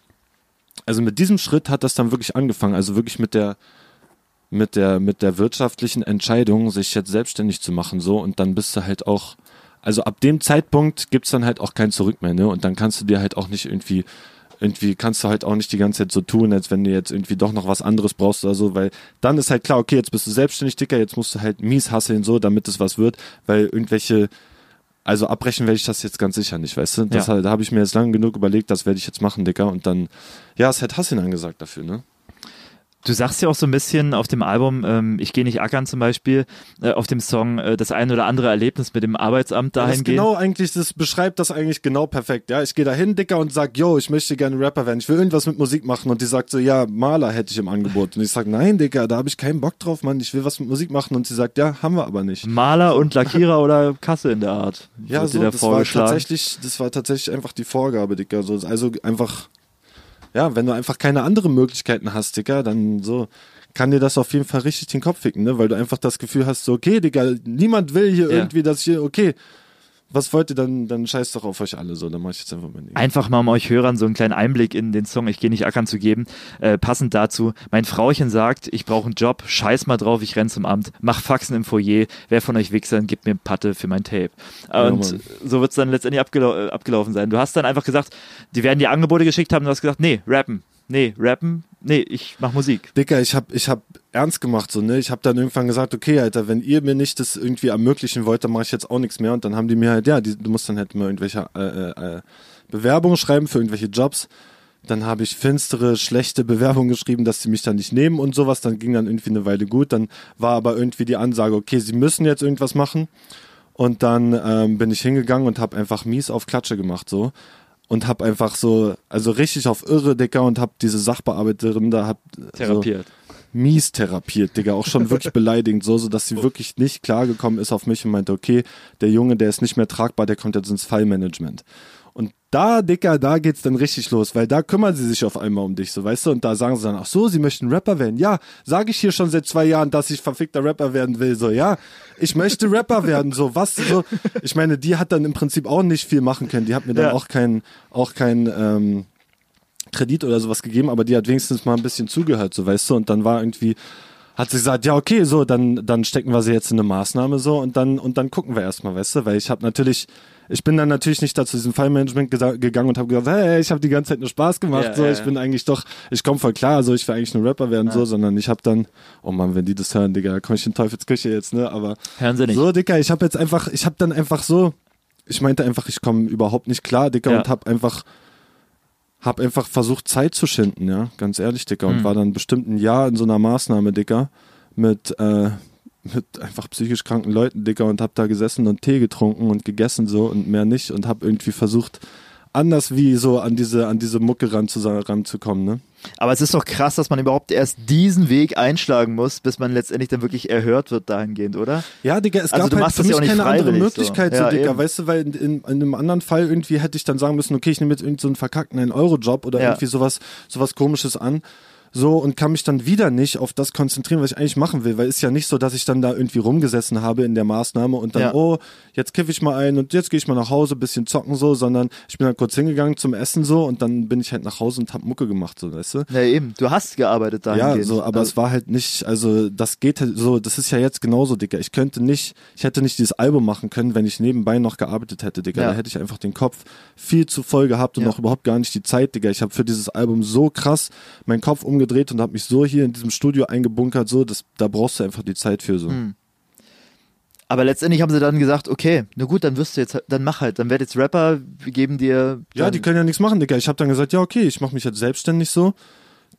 also mit diesem Schritt hat das dann wirklich angefangen. Also wirklich mit der, mit der, mit der wirtschaftlichen Entscheidung, sich jetzt selbstständig zu machen, so. Und dann bist du halt auch, also ab dem Zeitpunkt gibt's dann halt auch kein Zurück mehr, ne? Und dann kannst du dir halt auch nicht irgendwie irgendwie kannst du halt auch nicht die ganze Zeit so tun, als wenn du jetzt irgendwie doch noch was anderes brauchst oder so, weil dann ist halt klar, okay, jetzt bist du selbstständig, Dicker, jetzt musst du halt mies hasseln, so, damit es was wird, weil irgendwelche, also abbrechen werde ich das jetzt ganz sicher nicht, weißt du? Das Ja. halt, da habe ich mir jetzt lange genug überlegt, das werde ich jetzt machen, Dicker, und dann, ja, ist halt Hasseln angesagt dafür, ne? Du sagst ja auch so ein bisschen auf dem Album, ähm, ich gehe nicht ackern zum Beispiel, äh, auf dem Song äh, das ein oder andere Erlebnis mit dem Arbeitsamt dahingehend. genau eigentlich, das beschreibt das eigentlich genau perfekt. Ja, ich gehe da hin, Dicker, und sag, yo, ich möchte gerne Rapper werden. Ich will irgendwas mit Musik machen. Und die sagt so, ja, Maler hätte ich im Angebot. Und ich sag, nein, Dicker, da habe ich keinen Bock drauf, Mann. Ich will was mit Musik machen. Und sie sagt, ja, haben wir aber nicht. Maler und Lackierer oder Kasse in der Art. Ja, so, da das war tatsächlich, das war tatsächlich einfach die Vorgabe, Dicker. So, also einfach, ja, wenn du einfach keine anderen Möglichkeiten hast, Dicker, dann so kann dir das auf jeden Fall richtig den Kopf ficken, ne? Weil du einfach das Gefühl hast, so, okay, Digga, niemand will hier Ja. irgendwie, dass ich hier, okay, was wollt ihr, dann, dann scheiß doch auf euch alle so, dann mach ich jetzt einfach mein Ding. Einfach mal um euch Hörern so einen kleinen Einblick in den Song Ich gehe nicht ackern zu geben. Äh, passend dazu, mein Frauchen sagt, ich brauche einen Job, scheiß mal drauf, ich renn zum Amt, mach Faxen im Foyer, wer von euch Wichsern gibt mir Patte für mein Tape. Und Mann. so wird's dann letztendlich abgelau äh, abgelaufen sein. Du hast dann einfach gesagt, die werden dir Angebote geschickt haben, du hast gesagt, nee, rappen, nee, rappen, nee, ich mach Musik. Dicker, ich hab, ich hab ernst gemacht, so, ne? Ich hab dann irgendwann gesagt, okay, Alter, wenn ihr mir nicht das irgendwie ermöglichen wollt, dann mache ich jetzt auch nichts mehr. Und dann haben die mir halt, ja, die, du musst dann halt mal irgendwelche äh, äh, äh, Bewerbungen schreiben für irgendwelche Jobs. Dann habe ich finstere, schlechte Bewerbungen geschrieben, dass sie mich dann nicht nehmen und sowas. Dann ging dann irgendwie eine Weile gut. Dann war aber irgendwie die Ansage, okay, sie müssen jetzt irgendwas machen. Und dann ähm, bin ich hingegangen und habe einfach mies auf Klatsche gemacht, so. Und hab einfach so, also richtig auf irre, Dicker, und hab diese Sachbearbeiterin da, hab so, Therapiert. mies therapiert, Digga, auch schon wirklich [LAUGHS] beleidigend, so, so dass sie wirklich nicht klargekommen ist auf mich und meinte, okay, der Junge, der ist nicht mehr tragbar, der kommt jetzt ins Fallmanagement. Und da, Dicker, da geht's dann richtig los, weil da kümmern sie sich auf einmal um dich, so, weißt du, und da sagen sie dann, ach so, sie möchten Rapper werden. Ja, sage ich hier schon seit zwei Jahren, dass ich verfickter Rapper werden will, so, ja, ich möchte Rapper [LAUGHS] werden, so, was, so, ich meine, die hat dann im Prinzip auch nicht viel machen können, die hat mir dann Ja. auch kein, auch kein, ähm, Kredit oder sowas gegeben, aber die hat wenigstens mal ein bisschen zugehört, so weißt du, und dann war irgendwie, hat sie gesagt, ja, okay, so, dann, dann stecken wir sie jetzt in eine Maßnahme so und dann, und dann gucken wir erstmal, weißt du, weil ich habe natürlich, ich bin dann natürlich nicht da zu diesem Fallmanagement gegangen und habe gesagt, hey, ich habe die ganze Zeit nur Spaß gemacht, Ja, so, ja, ich bin eigentlich doch, ich komme voll klar, so, ich will eigentlich nur Rapper werden, so, sondern ich habe dann, oh Mann, wenn die das hören, Digga, komm ich in Teufelsküche jetzt, ne, aber Hören sie nicht. so, Dicker, ich habe jetzt einfach, ich habe dann einfach so, ich meinte einfach, ich komme überhaupt nicht klar, Ja. und habe einfach, hab einfach versucht, Zeit zu schinden, ja, ganz ehrlich, Dicker, und Mhm. war dann bestimmt ein Jahr in so einer Maßnahme, Dicker, mit, äh, mit einfach psychisch kranken Leuten, Dicker, und hab da gesessen und Tee getrunken und gegessen so und mehr nicht und hab irgendwie versucht, anders wie so an diese, an diese Mucke ran zu, ranzukommen, ne? Aber es ist doch krass, dass man überhaupt erst diesen Weg einschlagen muss, bis man letztendlich dann wirklich erhört wird dahingehend, oder? Ja, Digga, es Also gab halt für mich keine andere Möglichkeit, so. so, Ja, Digga, eben. weißt du, weil in, in, in einem anderen Fall irgendwie hätte ich dann sagen müssen, okay, ich nehme jetzt irgendeinen so einen verkackten 1-Euro-Job oder Ja. irgendwie sowas, sowas komisches an. So, und kann mich dann wieder nicht auf das konzentrieren, was ich eigentlich machen will, weil ist ja nicht so, dass ich dann da irgendwie rumgesessen habe in der Maßnahme und dann, Ja. oh, jetzt kiffe ich mal ein und jetzt gehe ich mal nach Hause, bisschen zocken so, sondern ich bin dann kurz hingegangen zum Essen so und dann bin ich halt nach Hause und hab Mucke gemacht, so, weißt du? Ja, eben. Du hast gearbeitet dahingehend. Ja, so, aber Also- es war halt nicht, also das geht halt so, das ist ja jetzt genauso, Digga. Ich könnte nicht, ich hätte nicht dieses Album machen können, wenn ich nebenbei noch gearbeitet hätte, Digga. Ja. Da hätte ich einfach den Kopf viel zu voll gehabt und Ja. noch überhaupt gar nicht die Zeit, Digga. Ich habe für dieses Album so krass meinen Kopf umgedreht und habe mich so hier in diesem Studio eingebunkert, so, das, da brauchst du einfach die Zeit für so. Hm. Aber letztendlich haben sie dann gesagt, okay, na gut, dann wirst du jetzt, dann mach halt, dann werd jetzt Rapper, wir geben dir. Ja, die können ja nichts machen, Digga. Ich habe dann gesagt, ja, okay, ich mache mich jetzt selbstständig so.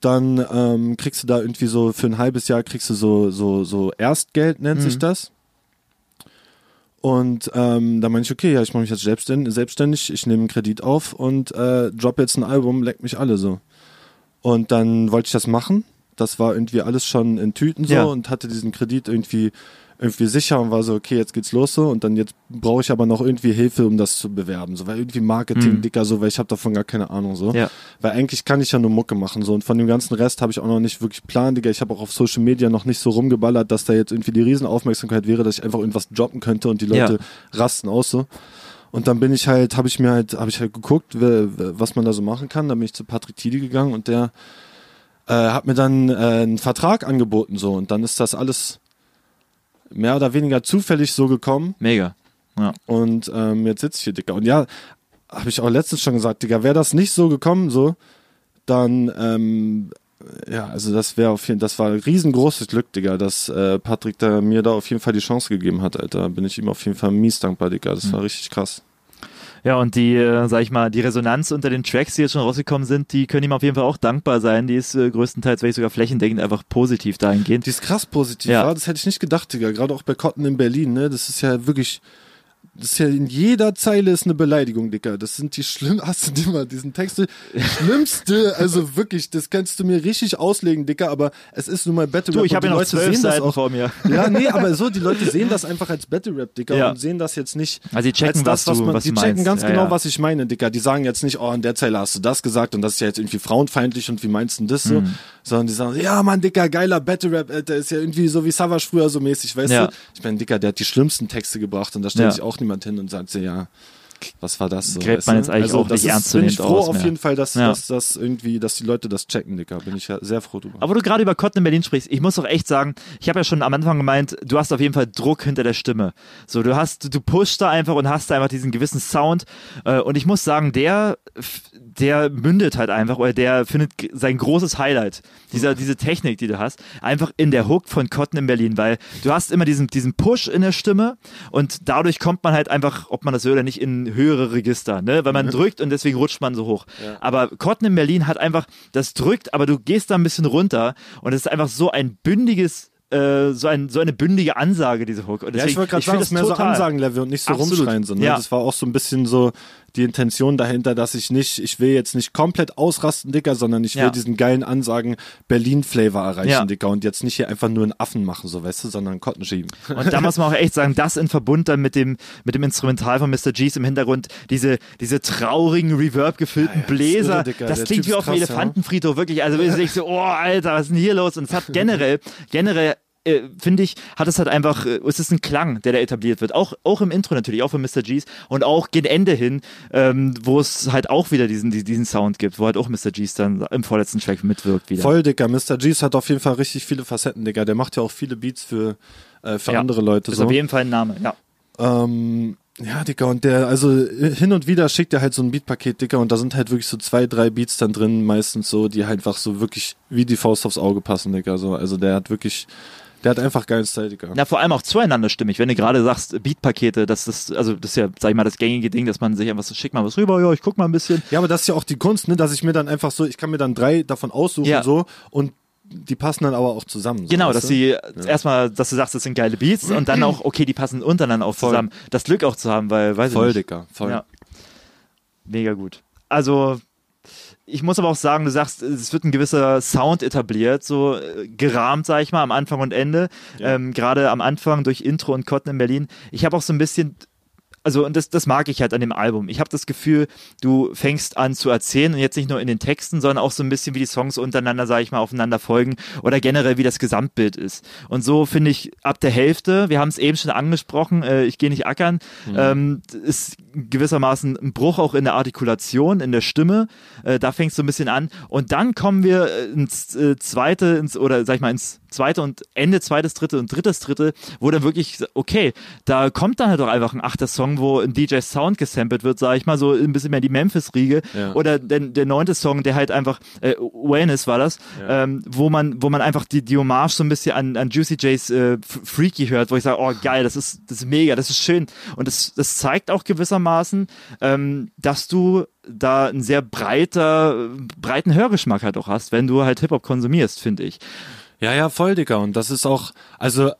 Dann ähm, kriegst du da irgendwie so für ein halbes Jahr kriegst du so so so Erstgeld nennt Mhm. sich das. Und ähm, da meine ich, okay, ja, ich mache mich jetzt selbstständig, selbstständig ich nehme einen Kredit auf und äh, drop jetzt ein Album, leck mich alle so. Und dann wollte ich das machen. Das war irgendwie alles schon in Tüten so Ja. und hatte diesen Kredit irgendwie irgendwie sicher und war so, okay, jetzt geht's los so und dann jetzt brauche ich aber noch irgendwie Hilfe, um das zu bewerben, so weil irgendwie Marketing Mhm. dicker so, weil ich habe davon gar keine Ahnung so. Ja. Weil eigentlich kann ich ja nur Mucke machen so und von dem ganzen Rest habe ich auch noch nicht wirklich Plan, Digga. Ich habe auch auf Social Media noch nicht so rumgeballert, dass da jetzt irgendwie die Riesenaufmerksamkeit wäre, dass ich einfach irgendwas droppen könnte und die Leute rasten aus so. Und dann bin ich halt, habe ich mir halt, habe ich halt geguckt, was man da so machen kann. Dann bin ich zu Patrick Tidi gegangen und der äh, hat mir dann äh, einen Vertrag angeboten so und dann ist das alles mehr oder weniger zufällig so gekommen Mega. Ja. und ähm, jetzt sitze ich hier, Digga. Und ja, habe ich auch letztens schon gesagt, Digga, wäre das nicht so gekommen, so, dann, ähm, ja, also das wäre auf jeden das war ein riesengroßes Glück, Digga, dass äh, Patrick da mir da auf jeden Fall die Chance gegeben hat, Alter. Bin ich ihm auf jeden Fall mies dankbar, Digga. Das war richtig krass. Ja, und die, äh, sag ich mal, die Resonanz unter den Tracks, die jetzt schon rausgekommen sind, die können ihm auf jeden Fall auch dankbar sein. Die ist äh, größtenteils, wenn nicht sogar flächendeckend, einfach positiv dahingehend. Die ist krass positiv, Ja. ja. Das hätte ich nicht gedacht, Digga. Gerade auch bei Cotton in Berlin, ne? Das ist ja wirklich. Das ist ja in jeder Zeile ist eine Beleidigung, Digga. Das sind die schlimm, [LAUGHS] hast du mal diesen Text, schlimmste, also wirklich, das kannst du mir richtig auslegen, Dicker, aber es ist nun mal Battle Du, Rap ich habe ja noch zwölf sehen das Seiten auch. vor mir. Ja, nee, aber [LAUGHS] so, die Leute sehen das einfach als Battle Rap, Dicker, Ja. und sehen das jetzt nicht Also die checken, als das, was du- man, was die du checken meinst. ganz Ja, genau, ja. was ich meine, Dicker. Die sagen jetzt nicht, oh, in der Zeile hast du das gesagt und das ist ja jetzt irgendwie frauenfeindlich und wie meinst du denn das so? Mhm. Sondern die sagen, ja, Mann, Dicker, geiler Battle Rap, Alter, ist ja irgendwie so wie Savage früher so mäßig, weißt du? Ich meine, Dicker, der hat die schlimmsten Texte gebracht und da stellt Ja. sich auch niemand hin und sagt ja, was war das so? Gräbt man jetzt eigentlich also, auch das nicht ist, ernst bin ich froh auf mehr. jeden Fall, dass, Ja. dass, dass irgendwie, dass die Leute das checken, Dicker. Bin ich ja sehr froh drüber. Aber wo du gerade über Cotton in Berlin sprichst, ich muss doch echt sagen, ich habe ja schon am Anfang gemeint, du hast auf jeden Fall Druck hinter der Stimme. So, du hast, du pushst da einfach und hast da einfach diesen gewissen Sound. Äh, Und ich muss sagen, der, der mündet halt einfach oder der findet sein großes Highlight, dieser, diese Technik, die du hast, einfach in der Hook von Cotton in Berlin, weil du hast immer diesen, diesen Push in der Stimme und dadurch kommt man halt einfach, ob man das will oder nicht, in höhere Register, ne? Weil man drückt und deswegen rutscht man so hoch. Aber Cotton in Berlin hat einfach, das drückt, aber du gehst da ein bisschen runter und es ist einfach so ein bündiges äh, so, ein, so eine bündige Ansage, diese Hook. Und Ja, ich deswegen- wollte gerade sagen, es ist mehr so Ansagenlevel und nicht so Absolut. rumschreien. So, ne? Ja. Das war auch so ein bisschen so die Intention dahinter, dass ich nicht, ich will jetzt nicht komplett ausrasten, Dicker, sondern ich will Ja. diesen geilen Ansagen Berlin-Flavor erreichen, Ja. Dicker. Und jetzt nicht hier einfach nur einen Affen machen, so weißt du, sondern einen Cotton schieben. Und da muss man auch echt sagen, das in Verbund dann mit dem, mit dem Instrumental von Mr. G's im Hintergrund, diese, diese traurigen, reverb-gefüllten Ja, ja, Bläser, irre, Dicker. das klingt wie auf dem. Elefantenfriedhof, wirklich. Also ich so, oh, Alter, was ist denn hier los? Und es hat [LAUGHS] generell, generell, äh, finde ich, hat es halt einfach, äh, es ist ein Klang, der da etabliert wird. Auch, auch im Intro natürlich, auch von Mr. G's und auch gegen Ende hin, ähm, wo es halt auch wieder diesen, diesen Sound gibt, wo halt auch Mr. G's dann im vorletzten Track mitwirkt wieder. Voll, Dicker. Mr. G's hat auf jeden Fall richtig viele Facetten, Dicker. Der macht ja auch viele Beats für, äh, für Ja. andere Leute. Ist so. auf jeden Fall ein Name, ja. Ähm, ja, Dicker, und der, also hin und wieder schickt er halt so ein Beatpaket, Dicker, und da sind halt wirklich so zwei, drei Beats dann drin, meistens so, die halt einfach so wirklich wie die Faust aufs Auge passen, Dicker. So, also der hat wirklich, der hat einfach geilen Style, Dicker. Na, vor allem auch zueinander stimmig. Wenn du gerade sagst, Beatpakete, das ist, also das ist ja, sag ich mal, das gängige Ding, dass man sich einfach so, schick mal was rüber, ja, ich guck mal ein bisschen. Ja, aber das ist ja auch die Kunst, ne, dass ich mir dann einfach so, ich kann mir dann drei davon aussuchen, Ja. so, und die passen dann aber auch zusammen. So, Genau, dass sie erstmal, dass du sagst, das sind geile Beats und dann auch, okay, die passen untereinander auch Voll. zusammen. Das Glück auch zu haben, weil, weiß Voll, ich nicht. Dicker, voll. Ja. Mega gut. Also, ich muss aber auch sagen, du sagst, es wird ein gewisser Sound etabliert, so äh, gerahmt, sag ich mal, am Anfang und Ende. Ähm, Gerade am Anfang durch Intro und Cotton in Berlin. Ich habe auch so ein bisschen also und das, das mag ich halt an dem Album. Ich habe das Gefühl, du fängst an zu erzählen und jetzt nicht nur in den Texten, sondern auch so ein bisschen wie die Songs untereinander, sage ich mal, aufeinander folgen oder generell wie das Gesamtbild ist. Und so finde ich ab der Hälfte, wir haben es eben schon angesprochen, äh, ich gehe nicht ackern, ähm, ist gewissermaßen ein Bruch auch in der Artikulation, in der Stimme. Äh, da fängt es so ein bisschen an und dann kommen wir äh, ins äh, zweite, ins oder sag ich mal ins zweite und Ende zweites, dritte und drittes, dritte, wo dann wirklich, okay, da kommt dann halt doch einfach ein achter Song, wo ein DJ Sound gesampelt wird, sag ich mal, so ein bisschen mehr die Memphis-Riege. Ja. Oder der, der neunte Song, der halt einfach, äh, Awareness war das, ähm, wo man, wo man einfach die, die Hommage so ein bisschen an, an Juicy J's äh, Freaky hört, wo ich sage, oh geil, das ist, das ist mega, das ist schön. Und das, das zeigt auch gewissermaßen, ähm, dass du da einen sehr breiter, breiten Hörgeschmack halt auch hast, wenn du halt Hip-Hop konsumierst, finde ich. Ja, ja, voll, Dicker. Und das ist auch, also,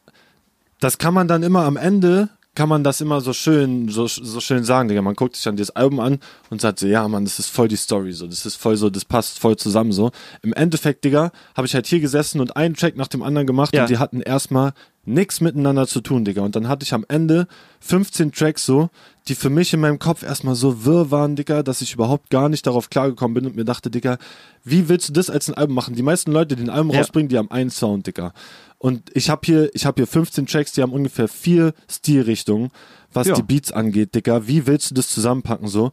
das kann man dann immer am Ende, kann man das immer so schön, so, so schön sagen, Digga. Man guckt sich dann dieses Album an und sagt so, ja, Mann, das ist voll die Story, so, das ist voll so, das passt voll zusammen, so. Im Endeffekt, Digga, habe ich halt hier gesessen und einen Track nach dem anderen gemacht Ja. und die hatten erstmal nichts miteinander zu tun, Digga. Und dann hatte ich am Ende 15 Tracks so, die für mich in meinem Kopf erstmal so wirr waren, Digga, dass ich überhaupt gar nicht darauf klargekommen bin und mir dachte, Digga, wie willst du das als ein Album machen? Die meisten Leute, die ein Album Ja. rausbringen, die haben einen Sound, Digga. Und ich habe hier, ich habe hier 15 Tracks, die haben ungefähr vier Stilrichtungen, was Ja. die Beats angeht, Digga. Wie willst du das zusammenpacken so?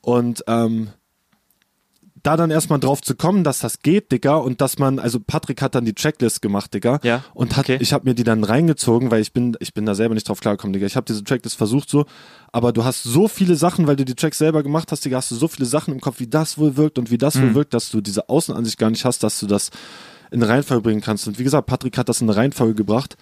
Und ähm, da dann erstmal drauf zu kommen, dass das geht, Digga, und dass man, also Patrick hat dann die Checklist gemacht, Digga, Ja, und hat, okay. ich habe mir die dann reingezogen, weil ich bin, ich bin da selber nicht drauf klargekommen, Digga. Ich habe diese Checklist versucht so, aber du hast so viele Sachen, weil du die Tracks selber gemacht hast, Digga, hast du so viele Sachen im Kopf, wie das wohl wirkt und wie das Mhm. wohl wirkt, dass du diese Außenansicht gar nicht hast, dass du das in eine Reihenfolge bringen kannst. Und wie gesagt, Patrick hat das in eine Reihenfolge gebracht.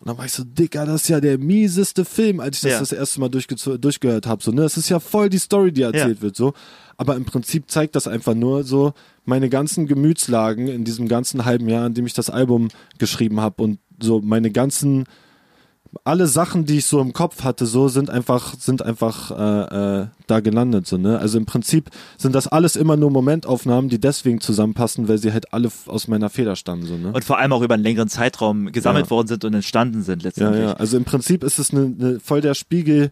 Und dann war ich so, Digga, das ist ja der mieseste Film, als ich das Ja. das erste Mal durchgehört habe. So, ne? Das ist ja voll die Story, die erzählt wird. so. Aber im Prinzip zeigt das einfach nur so meine ganzen Gemütslagen in diesem ganzen halben Jahr, in dem ich das Album geschrieben habe. Und so meine ganzen, alle Sachen, die ich so im Kopf hatte, so sind einfach, sind einfach äh, äh, da gelandet. So, ne? Also im Prinzip sind das alles immer nur Momentaufnahmen, die deswegen zusammenpassen, weil sie halt alle aus meiner Feder stammen. So, ne? Und vor allem auch über einen längeren Zeitraum gesammelt Ja. worden sind und entstanden sind Ja, letztendlich. ja. Also im Prinzip ist es eine, eine, voll der Spiegel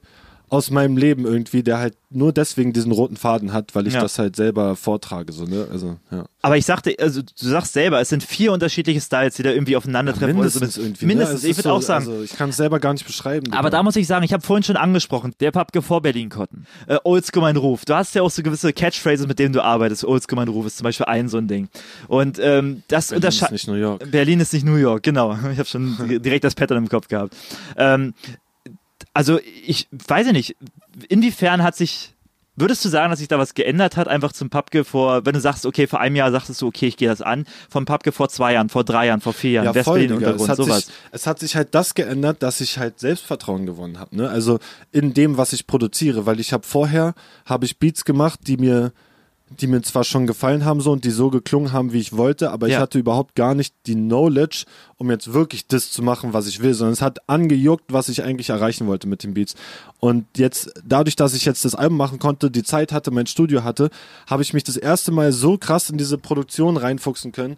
aus meinem Leben irgendwie, der halt nur deswegen diesen roten Faden hat, weil ich Ja. das halt selber vortrage. So, ne? Also, ja. Aber ich sagte, also du sagst selber, es sind vier unterschiedliche Styles, die da irgendwie aufeinandertreffen. oder mindestens so. irgendwie. Mindestens, ne? Ich würde so, auch sagen. Also ich kann es selber gar nicht beschreiben. Aber da Digga. muss ich sagen, ich habe vorhin schon angesprochen, der Papke vor Berlin Cotton. Äh, Oldschool mein Ruf. Du hast ja auch so gewisse Catchphrases, mit denen du arbeitest. Oldschool mein Ruf ist zum Beispiel ein so ein Ding. Und ähm, das Berlin ist unterscheidet. nicht New York. Berlin ist nicht New York, genau. [LAUGHS] Ich habe schon direkt das Pattern im Kopf gehabt. Ähm, also ich weiß ja nicht, inwiefern hat sich, würdest du sagen, dass sich da was geändert hat, einfach zum Papke vor, wenn du sagst, okay, vor einem Jahr sagtest du, okay, ich gehe das an, vom Papke vor zwei Jahren, vor drei Jahren, vor vier Jahren, Ja, voll, Digga. Es sowas. sich, es hat sich halt das geändert, dass ich halt Selbstvertrauen gewonnen habe. Ne? Also in dem, was ich produziere, weil ich habe vorher habe ich Beats gemacht, die mir die mir zwar schon gefallen haben so und die so geklungen haben, wie ich wollte, aber ich Ja. hatte überhaupt gar nicht die Knowledge, um jetzt wirklich das zu machen, was ich will, sondern es hat angejuckt, was ich eigentlich erreichen wollte mit den Beats. Und jetzt, dadurch, dass ich jetzt das Album machen konnte, die Zeit hatte, mein Studio hatte, habe ich mich das erste Mal so krass in diese Produktion reinfuchsen können,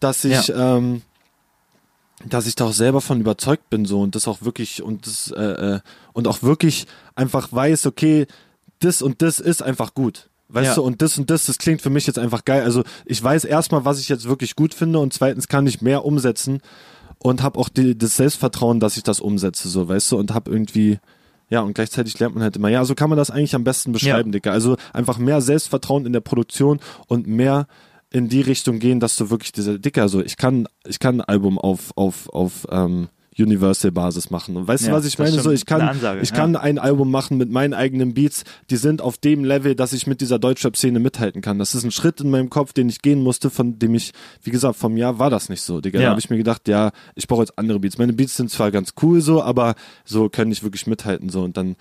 dass ich, ähm, dass ich da auch selber von überzeugt bin so und das auch wirklich und das äh, äh, und auch wirklich einfach weiß, okay, das und das ist einfach gut. Weißt Ja. du, und das und das, das klingt für mich jetzt einfach geil. Also ich weiß erstmal, was ich jetzt wirklich gut finde und zweitens kann ich mehr umsetzen und habe auch die, das Selbstvertrauen, dass ich das umsetze, so, weißt du, und habe irgendwie, ja, und gleichzeitig lernt man halt immer, ja, so kann man das eigentlich am besten beschreiben, Dicker. Also einfach mehr Selbstvertrauen in der Produktion und mehr in die Richtung gehen, dass du wirklich diese Dicker, also ich kann, ich kann ein Album auf, auf, auf ähm, Universal-Basis machen. Und weißt Ja, du, was ich meine? So, ich kann, Ansage, ich ja. kann ein Album machen mit meinen eigenen Beats, die sind auf dem Level, dass ich mit dieser Deutschrap-Szene mithalten kann. Das ist ein Schritt in meinem Kopf, den ich gehen musste, von dem ich, wie gesagt, vom Jahr war das nicht so, Digga. Ja. Da habe ich mir gedacht, ja, ich brauche jetzt andere Beats. Meine Beats sind zwar ganz cool so, aber so können nicht wirklich mithalten so. Und dann,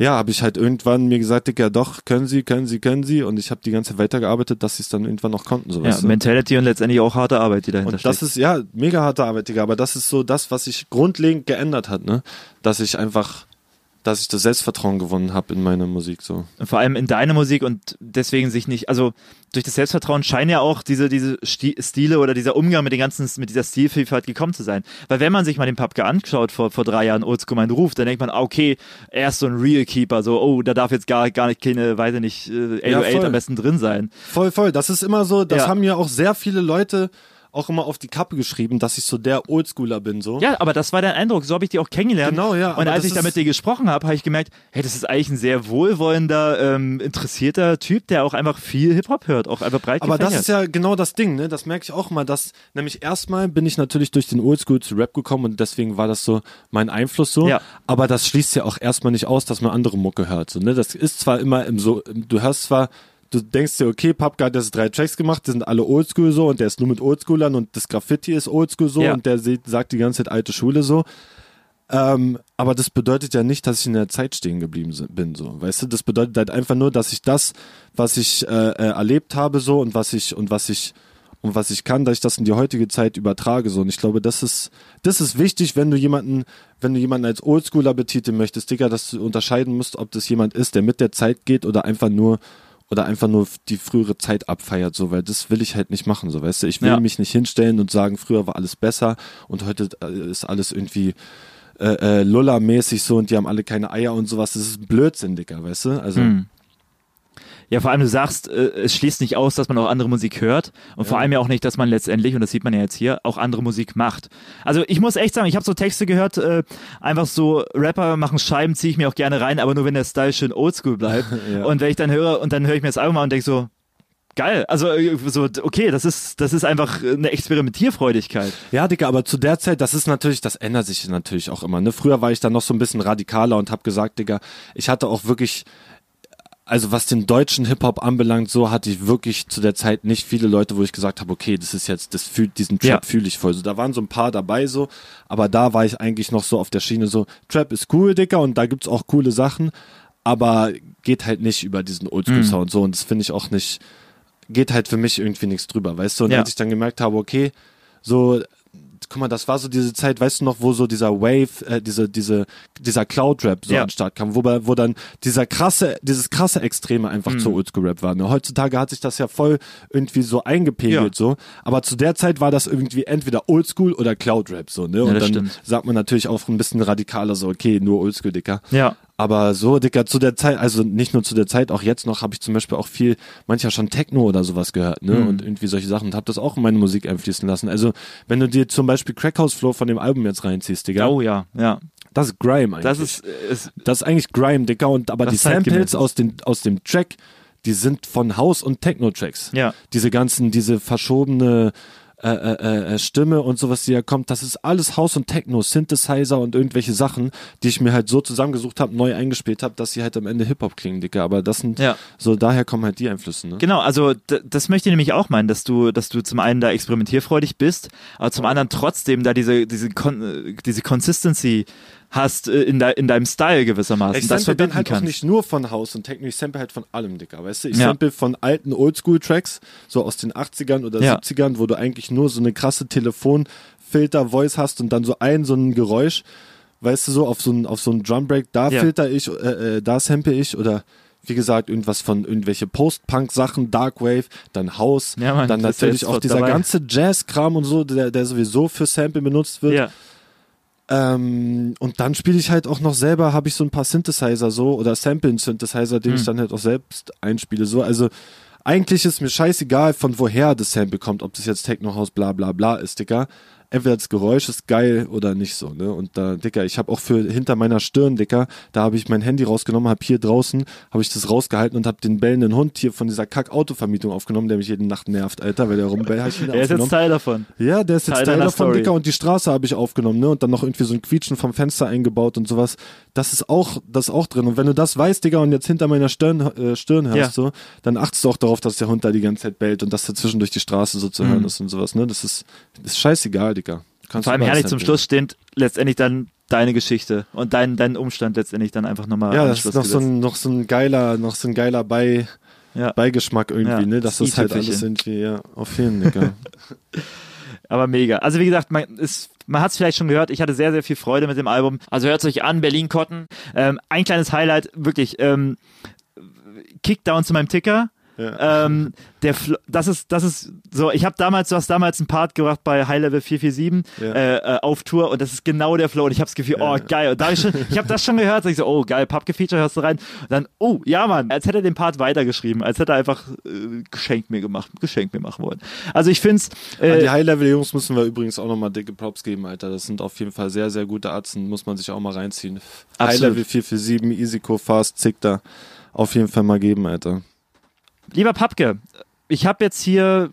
ja, habe ich halt irgendwann mir gesagt, Digga, doch, können sie, können sie, können sie. Und ich habe die ganze Zeit weitergearbeitet, dass sie es dann irgendwann noch konnten. So, Ja, weißt du? Mentality und letztendlich auch harte Arbeit, die dahinter Und das steckt. ist ja mega harte Arbeit, Digga, aber das ist so das, was sich grundlegend geändert hat, ne? Dass ich einfach, dass ich das Selbstvertrauen gewonnen habe in meiner Musik so. Und vor allem in deine Musik und deswegen sich nicht, also durch das Selbstvertrauen scheinen ja auch diese, diese Sti- Stile oder dieser Umgang mit den ganzen, mit dieser Stilvielfalt gekommen zu sein. Weil wenn man sich mal den Papke anschaut vor, vor drei Jahren, Oldschool mein Ruf, dann denkt man, ah, okay, er ist so ein Real Keeper, so, oh, da darf jetzt gar, gar nicht keine, weiß ich nicht, äh, Ja, 808 am besten drin sein. Voll, voll. Das ist immer so, das Ja. haben mir auch sehr viele Leute auch immer auf die Kappe geschrieben, dass ich so der Oldschooler bin, so. Ja, aber das war dein Eindruck, so habe ich dich auch kennengelernt. Genau, ja, Und als das ich da mit dir gesprochen habe, habe ich gemerkt, hey, das ist eigentlich ein sehr wohlwollender, ähm, interessierter Typ, der auch einfach viel Hip-Hop hört, auch einfach breit Aber das gefächert. ist ja genau das Ding, ne? Das merke ich auch mal, dass nämlich erstmal bin ich natürlich durch den Oldschool zu Rap gekommen und deswegen war das so mein Einfluss so. Ja. Aber das schließt ja auch erstmal nicht aus, dass man andere Mucke hört. So, ne? Das ist zwar immer im so, du hörst zwar, du denkst dir, okay, Papka hat jetzt drei Tracks gemacht, die sind alle Oldschool so und der ist nur mit Oldschoolern und das Graffiti ist Oldschool so Ja. und der sagt die ganze Zeit alte Schule so. Ähm, aber das bedeutet ja nicht, dass ich in der Zeit stehen geblieben bin, so. Weißt du, das bedeutet halt einfach nur, dass ich das, was ich äh, äh, erlebt habe, so und was ich und was ich und was ich kann, dass ich das in die heutige Zeit übertrage. So. Und ich glaube, das ist, das ist wichtig, wenn du jemanden, wenn du jemanden als Oldschooler betiteln möchtest, Digga, dass du unterscheiden musst, ob das jemand ist, der mit der Zeit geht oder einfach nur oder einfach nur die frühere Zeit abfeiert, so, weil das will ich halt nicht machen, so, weißt du. Ich will Ja. mich nicht hinstellen und sagen, früher war alles besser und heute äh, ist alles irgendwie äh, äh, Lulla-mäßig so und die haben alle keine Eier und sowas. Das ist Blödsinn, Digga, weißt du? Also, Hm. Ja, vor allem du sagst, äh, es schließt nicht aus, dass man auch andere Musik hört und vor allem ja auch nicht, dass man letztendlich, und das sieht man ja jetzt hier, auch andere Musik macht. Also ich muss echt sagen, ich habe so Texte gehört, äh, einfach so Rapper machen Scheiben, ziehe ich mir auch gerne rein, aber nur wenn der Style schön oldschool bleibt. [LAUGHS] Ja. Und wenn ich dann höre und dann höre ich mir das Album an und denke so, geil, also äh, so, okay, das ist, das ist einfach eine Experimentierfreudigkeit. Ja, Digga, aber zu der Zeit, das ist natürlich, das ändert sich natürlich auch immer. Ne? Früher war ich dann noch so ein bisschen radikaler und hab gesagt, Digga, ich hatte auch wirklich, also was den deutschen Hip-Hop anbelangt, so hatte ich wirklich zu der Zeit nicht viele Leute, wo ich gesagt habe, okay, das ist jetzt, das fühlt, diesen Trap Ja. fühle ich voll. So, da waren so ein paar dabei so, aber da war ich eigentlich noch so auf der Schiene so, Trap ist cool, Digga, und da gibt's auch coole Sachen, aber geht halt nicht über diesen Oldschool-Sound so und das finde ich auch nicht, geht halt für mich irgendwie nichts drüber, weißt du? Und Ja. als ich dann gemerkt habe, okay, so, guck mal, das war so diese Zeit, weißt du noch, wo so dieser Wave, äh, diese, diese, dieser Cloud-Rap so Ja. an den Start kam, wo, wo dann dieser krasse, dieses krasse Extreme einfach Mhm. zu Oldschool-Rap war. Ne? Heutzutage hat sich das ja voll irgendwie so eingepegelt, Ja. so. Aber zu der Zeit war das irgendwie entweder Oldschool oder Cloud-Rap, so, ne? Und das dann stimmt. sagt man natürlich auch ein bisschen radikaler, so, okay, nur Oldschool, Dicker. Ja. Aber so, Dicker, zu der Zeit, also nicht nur zu der Zeit, auch jetzt noch habe ich zum Beispiel auch viel, manchmal schon Techno oder sowas gehört, ne? Mhm. Und irgendwie solche Sachen und habe das auch in meine Musik einfließen lassen. Also, wenn du dir zum Beispiel Crackhouse Flow von dem Album jetzt reinziehst, Digga, Oh ja, ja. das ist Grime eigentlich. Das ist, äh, ist das ist eigentlich Grime, Digga, und aber die Samples aus, den, aus dem Track, die sind von House- und Techno-Tracks. Ja. Diese ganzen, diese verschobene äh, äh, äh, Stimme und sowas, die da kommt, das ist alles House und Techno, Synthesizer und irgendwelche Sachen, die ich mir halt so zusammengesucht habe, neu eingespielt habe, dass sie halt am Ende Hip-Hop klingen, Digga. Aber das sind, Ja. so daher kommen halt die Einflüsse, ne? Genau, also das möchte ich nämlich auch meinen, dass du, dass du zum einen da experimentierfreudig bist, aber zum anderen trotzdem da diese, diese, Kon äh, diese Consistency hast äh, in, de in deinem Style gewissermaßen. Ich das sample dann verbinden halt auch nicht nur von House und Techno, ich sample halt von allem, Digga, weißt du? Ich Ja. sample von alten Oldschool-Tracks, so aus den 80ern oder Ja. 70ern, wo du eigentlich nur so eine krasse Telefonfilter-Voice hast und dann so ein, so ein Geräusch, weißt du, so auf so ein, auf so ein Drumbreak, da Ja. filter ich, äh, äh, da sample ich oder wie gesagt, irgendwas von irgendwelche Post-Punk-Sachen, Darkwave, dann House, Ja, Mann, dann natürlich auch dieser dabei. ganze Jazz-Kram und so, der, der sowieso für Sample benutzt wird. Ja. Ähm, und dann spiele ich halt auch noch selber, habe ich so ein paar Synthesizer so oder Sample-Synthesizer, den ich dann halt auch selbst einspiele. So, also eigentlich ist mir scheißegal, von woher das Sample kommt, ob das jetzt Techno House bla bla bla ist, Digga. Entweder das Geräusch ist geil oder nicht so, ne? Und da, Dicker, ich habe auch für hinter meiner Stirn, Dicker, da habe ich mein Handy rausgenommen, habe hier draußen, habe ich das rausgehalten und habe den bellenden Hund hier von dieser Kack-Autovermietung aufgenommen, der mich jede Nacht nervt, Alter, weil der rumbellt, ich ihn Er ist jetzt. Teil davon. Ja, der ist jetzt Teil Teil davon, Story. Dicker, und die Straße habe ich aufgenommen, ne? Und dann noch irgendwie so ein Quietschen vom Fenster eingebaut und sowas. Das ist auch, das ist auch drin. Und wenn du das weißt, Digga, und jetzt hinter meiner Stirn, äh, Stirn hörst, Ja. so, dann achtest du auch darauf, dass der Hund da die ganze Zeit bellt und dass dazwischen durch die Straße so zu hören Mhm. ist und sowas, ne? Das ist, das ist scheißegal, Digga. Kannst Vor allem herrlich zum samplen. Schluss steht letztendlich dann deine Geschichte und dein, dein Umstand letztendlich dann einfach nochmal Ja, das ist noch so ein, noch so ein geiler, noch so ein geiler Bei, Ja. Beigeschmack irgendwie, Ja, ne? Das das ist halt alles irgendwie, ja, auf jeden, Digga. [LAUGHS] Aber mega. Also wie gesagt, man, ist, man hat es vielleicht schon gehört, ich hatte sehr, sehr viel Freude mit dem Album. Also hört es euch an, Berlin Cotton. Ähm, ein kleines Highlight, wirklich, ähm, Kickdown zu meinem Ticker. Ja. Ähm, der Fl das ist das ist so ich habe damals du hast damals einen Part gebracht bei High Level 447 Ja. äh, äh, auf Tour und das ist genau der Flow und ich habe das Gefühl oh geil und da hab ich schon ich habe das schon gehört sag ich so oh geil Pappke Feature hörst du rein und dann oh ja Mann als hätte er den Part weitergeschrieben als hätte er einfach äh, Geschenk mir gemacht Geschenk mir machen wollen also ich find's An äh, die High-Level-Jungs müssen wir übrigens auch nochmal dicke Props geben, Alter. Das sind auf jeden Fall sehr, sehr gute Arzten, muss man sich auch mal reinziehen. Absolut. High-Level 447, Easyco, Fast, Zickter. Auf jeden Fall mal geben, Alter. Lieber Papke, ich habe jetzt hier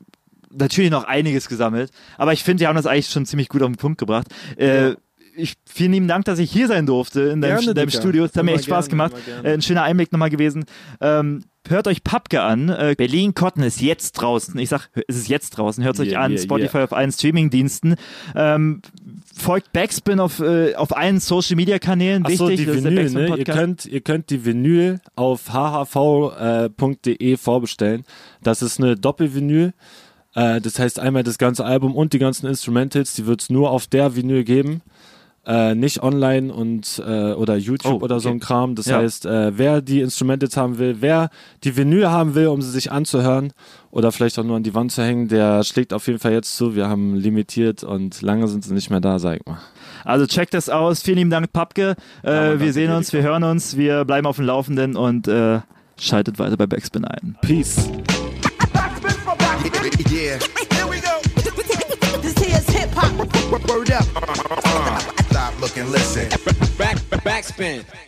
natürlich noch einiges gesammelt, aber ich finde, wir haben das eigentlich schon ziemlich gut auf den Punkt gebracht. Äh, ich, vielen lieben Dank, dass ich hier sein durfte in deinem, Gerne, in deinem. Studio. Es hat mir echt Spaß gerne, gemacht. Äh, ein schöner Einblick nochmal gewesen. Ähm, hört euch Papke an. Äh, Berlin Cotton ist jetzt draußen. Ich sag, es ist jetzt draußen. Hört es euch Yeah, an. yeah, Spotify auf allen Streamingdiensten. Ähm, folgt Backspin auf, äh, auf allen Social Media Kanälen. Achso, Wichtig, die das ist der Vinyl, ne? Ihr könnt, ihr könnt die Vinyl auf hhv.de vorbestellen. Das ist eine Doppelvinyl. Äh, das heißt einmal das ganze Album und die ganzen Instrumentals, die wird es nur auf der Vinyl geben. Äh, nicht online und äh, oder YouTube Oh, oder so okay. ein Kram. Das Ja. heißt, äh, wer die Instrumentals haben will, wer die Vinyl haben will, um sie sich anzuhören oder vielleicht auch nur an die Wand zu hängen, der schlägt auf jeden Fall jetzt zu. Wir haben limitiert und lange sind sie nicht mehr da, sag ich mal. Also checkt das aus. Vielen lieben Dank, Papke. Äh, danke wir sehen uns, wir hören uns, wir bleiben auf dem Laufenden und äh, schaltet weiter bei Backspin ein. Peace. Yeah. Here we go. This here's hip hop. Word up. Stop, look, and listen. Back, backspin.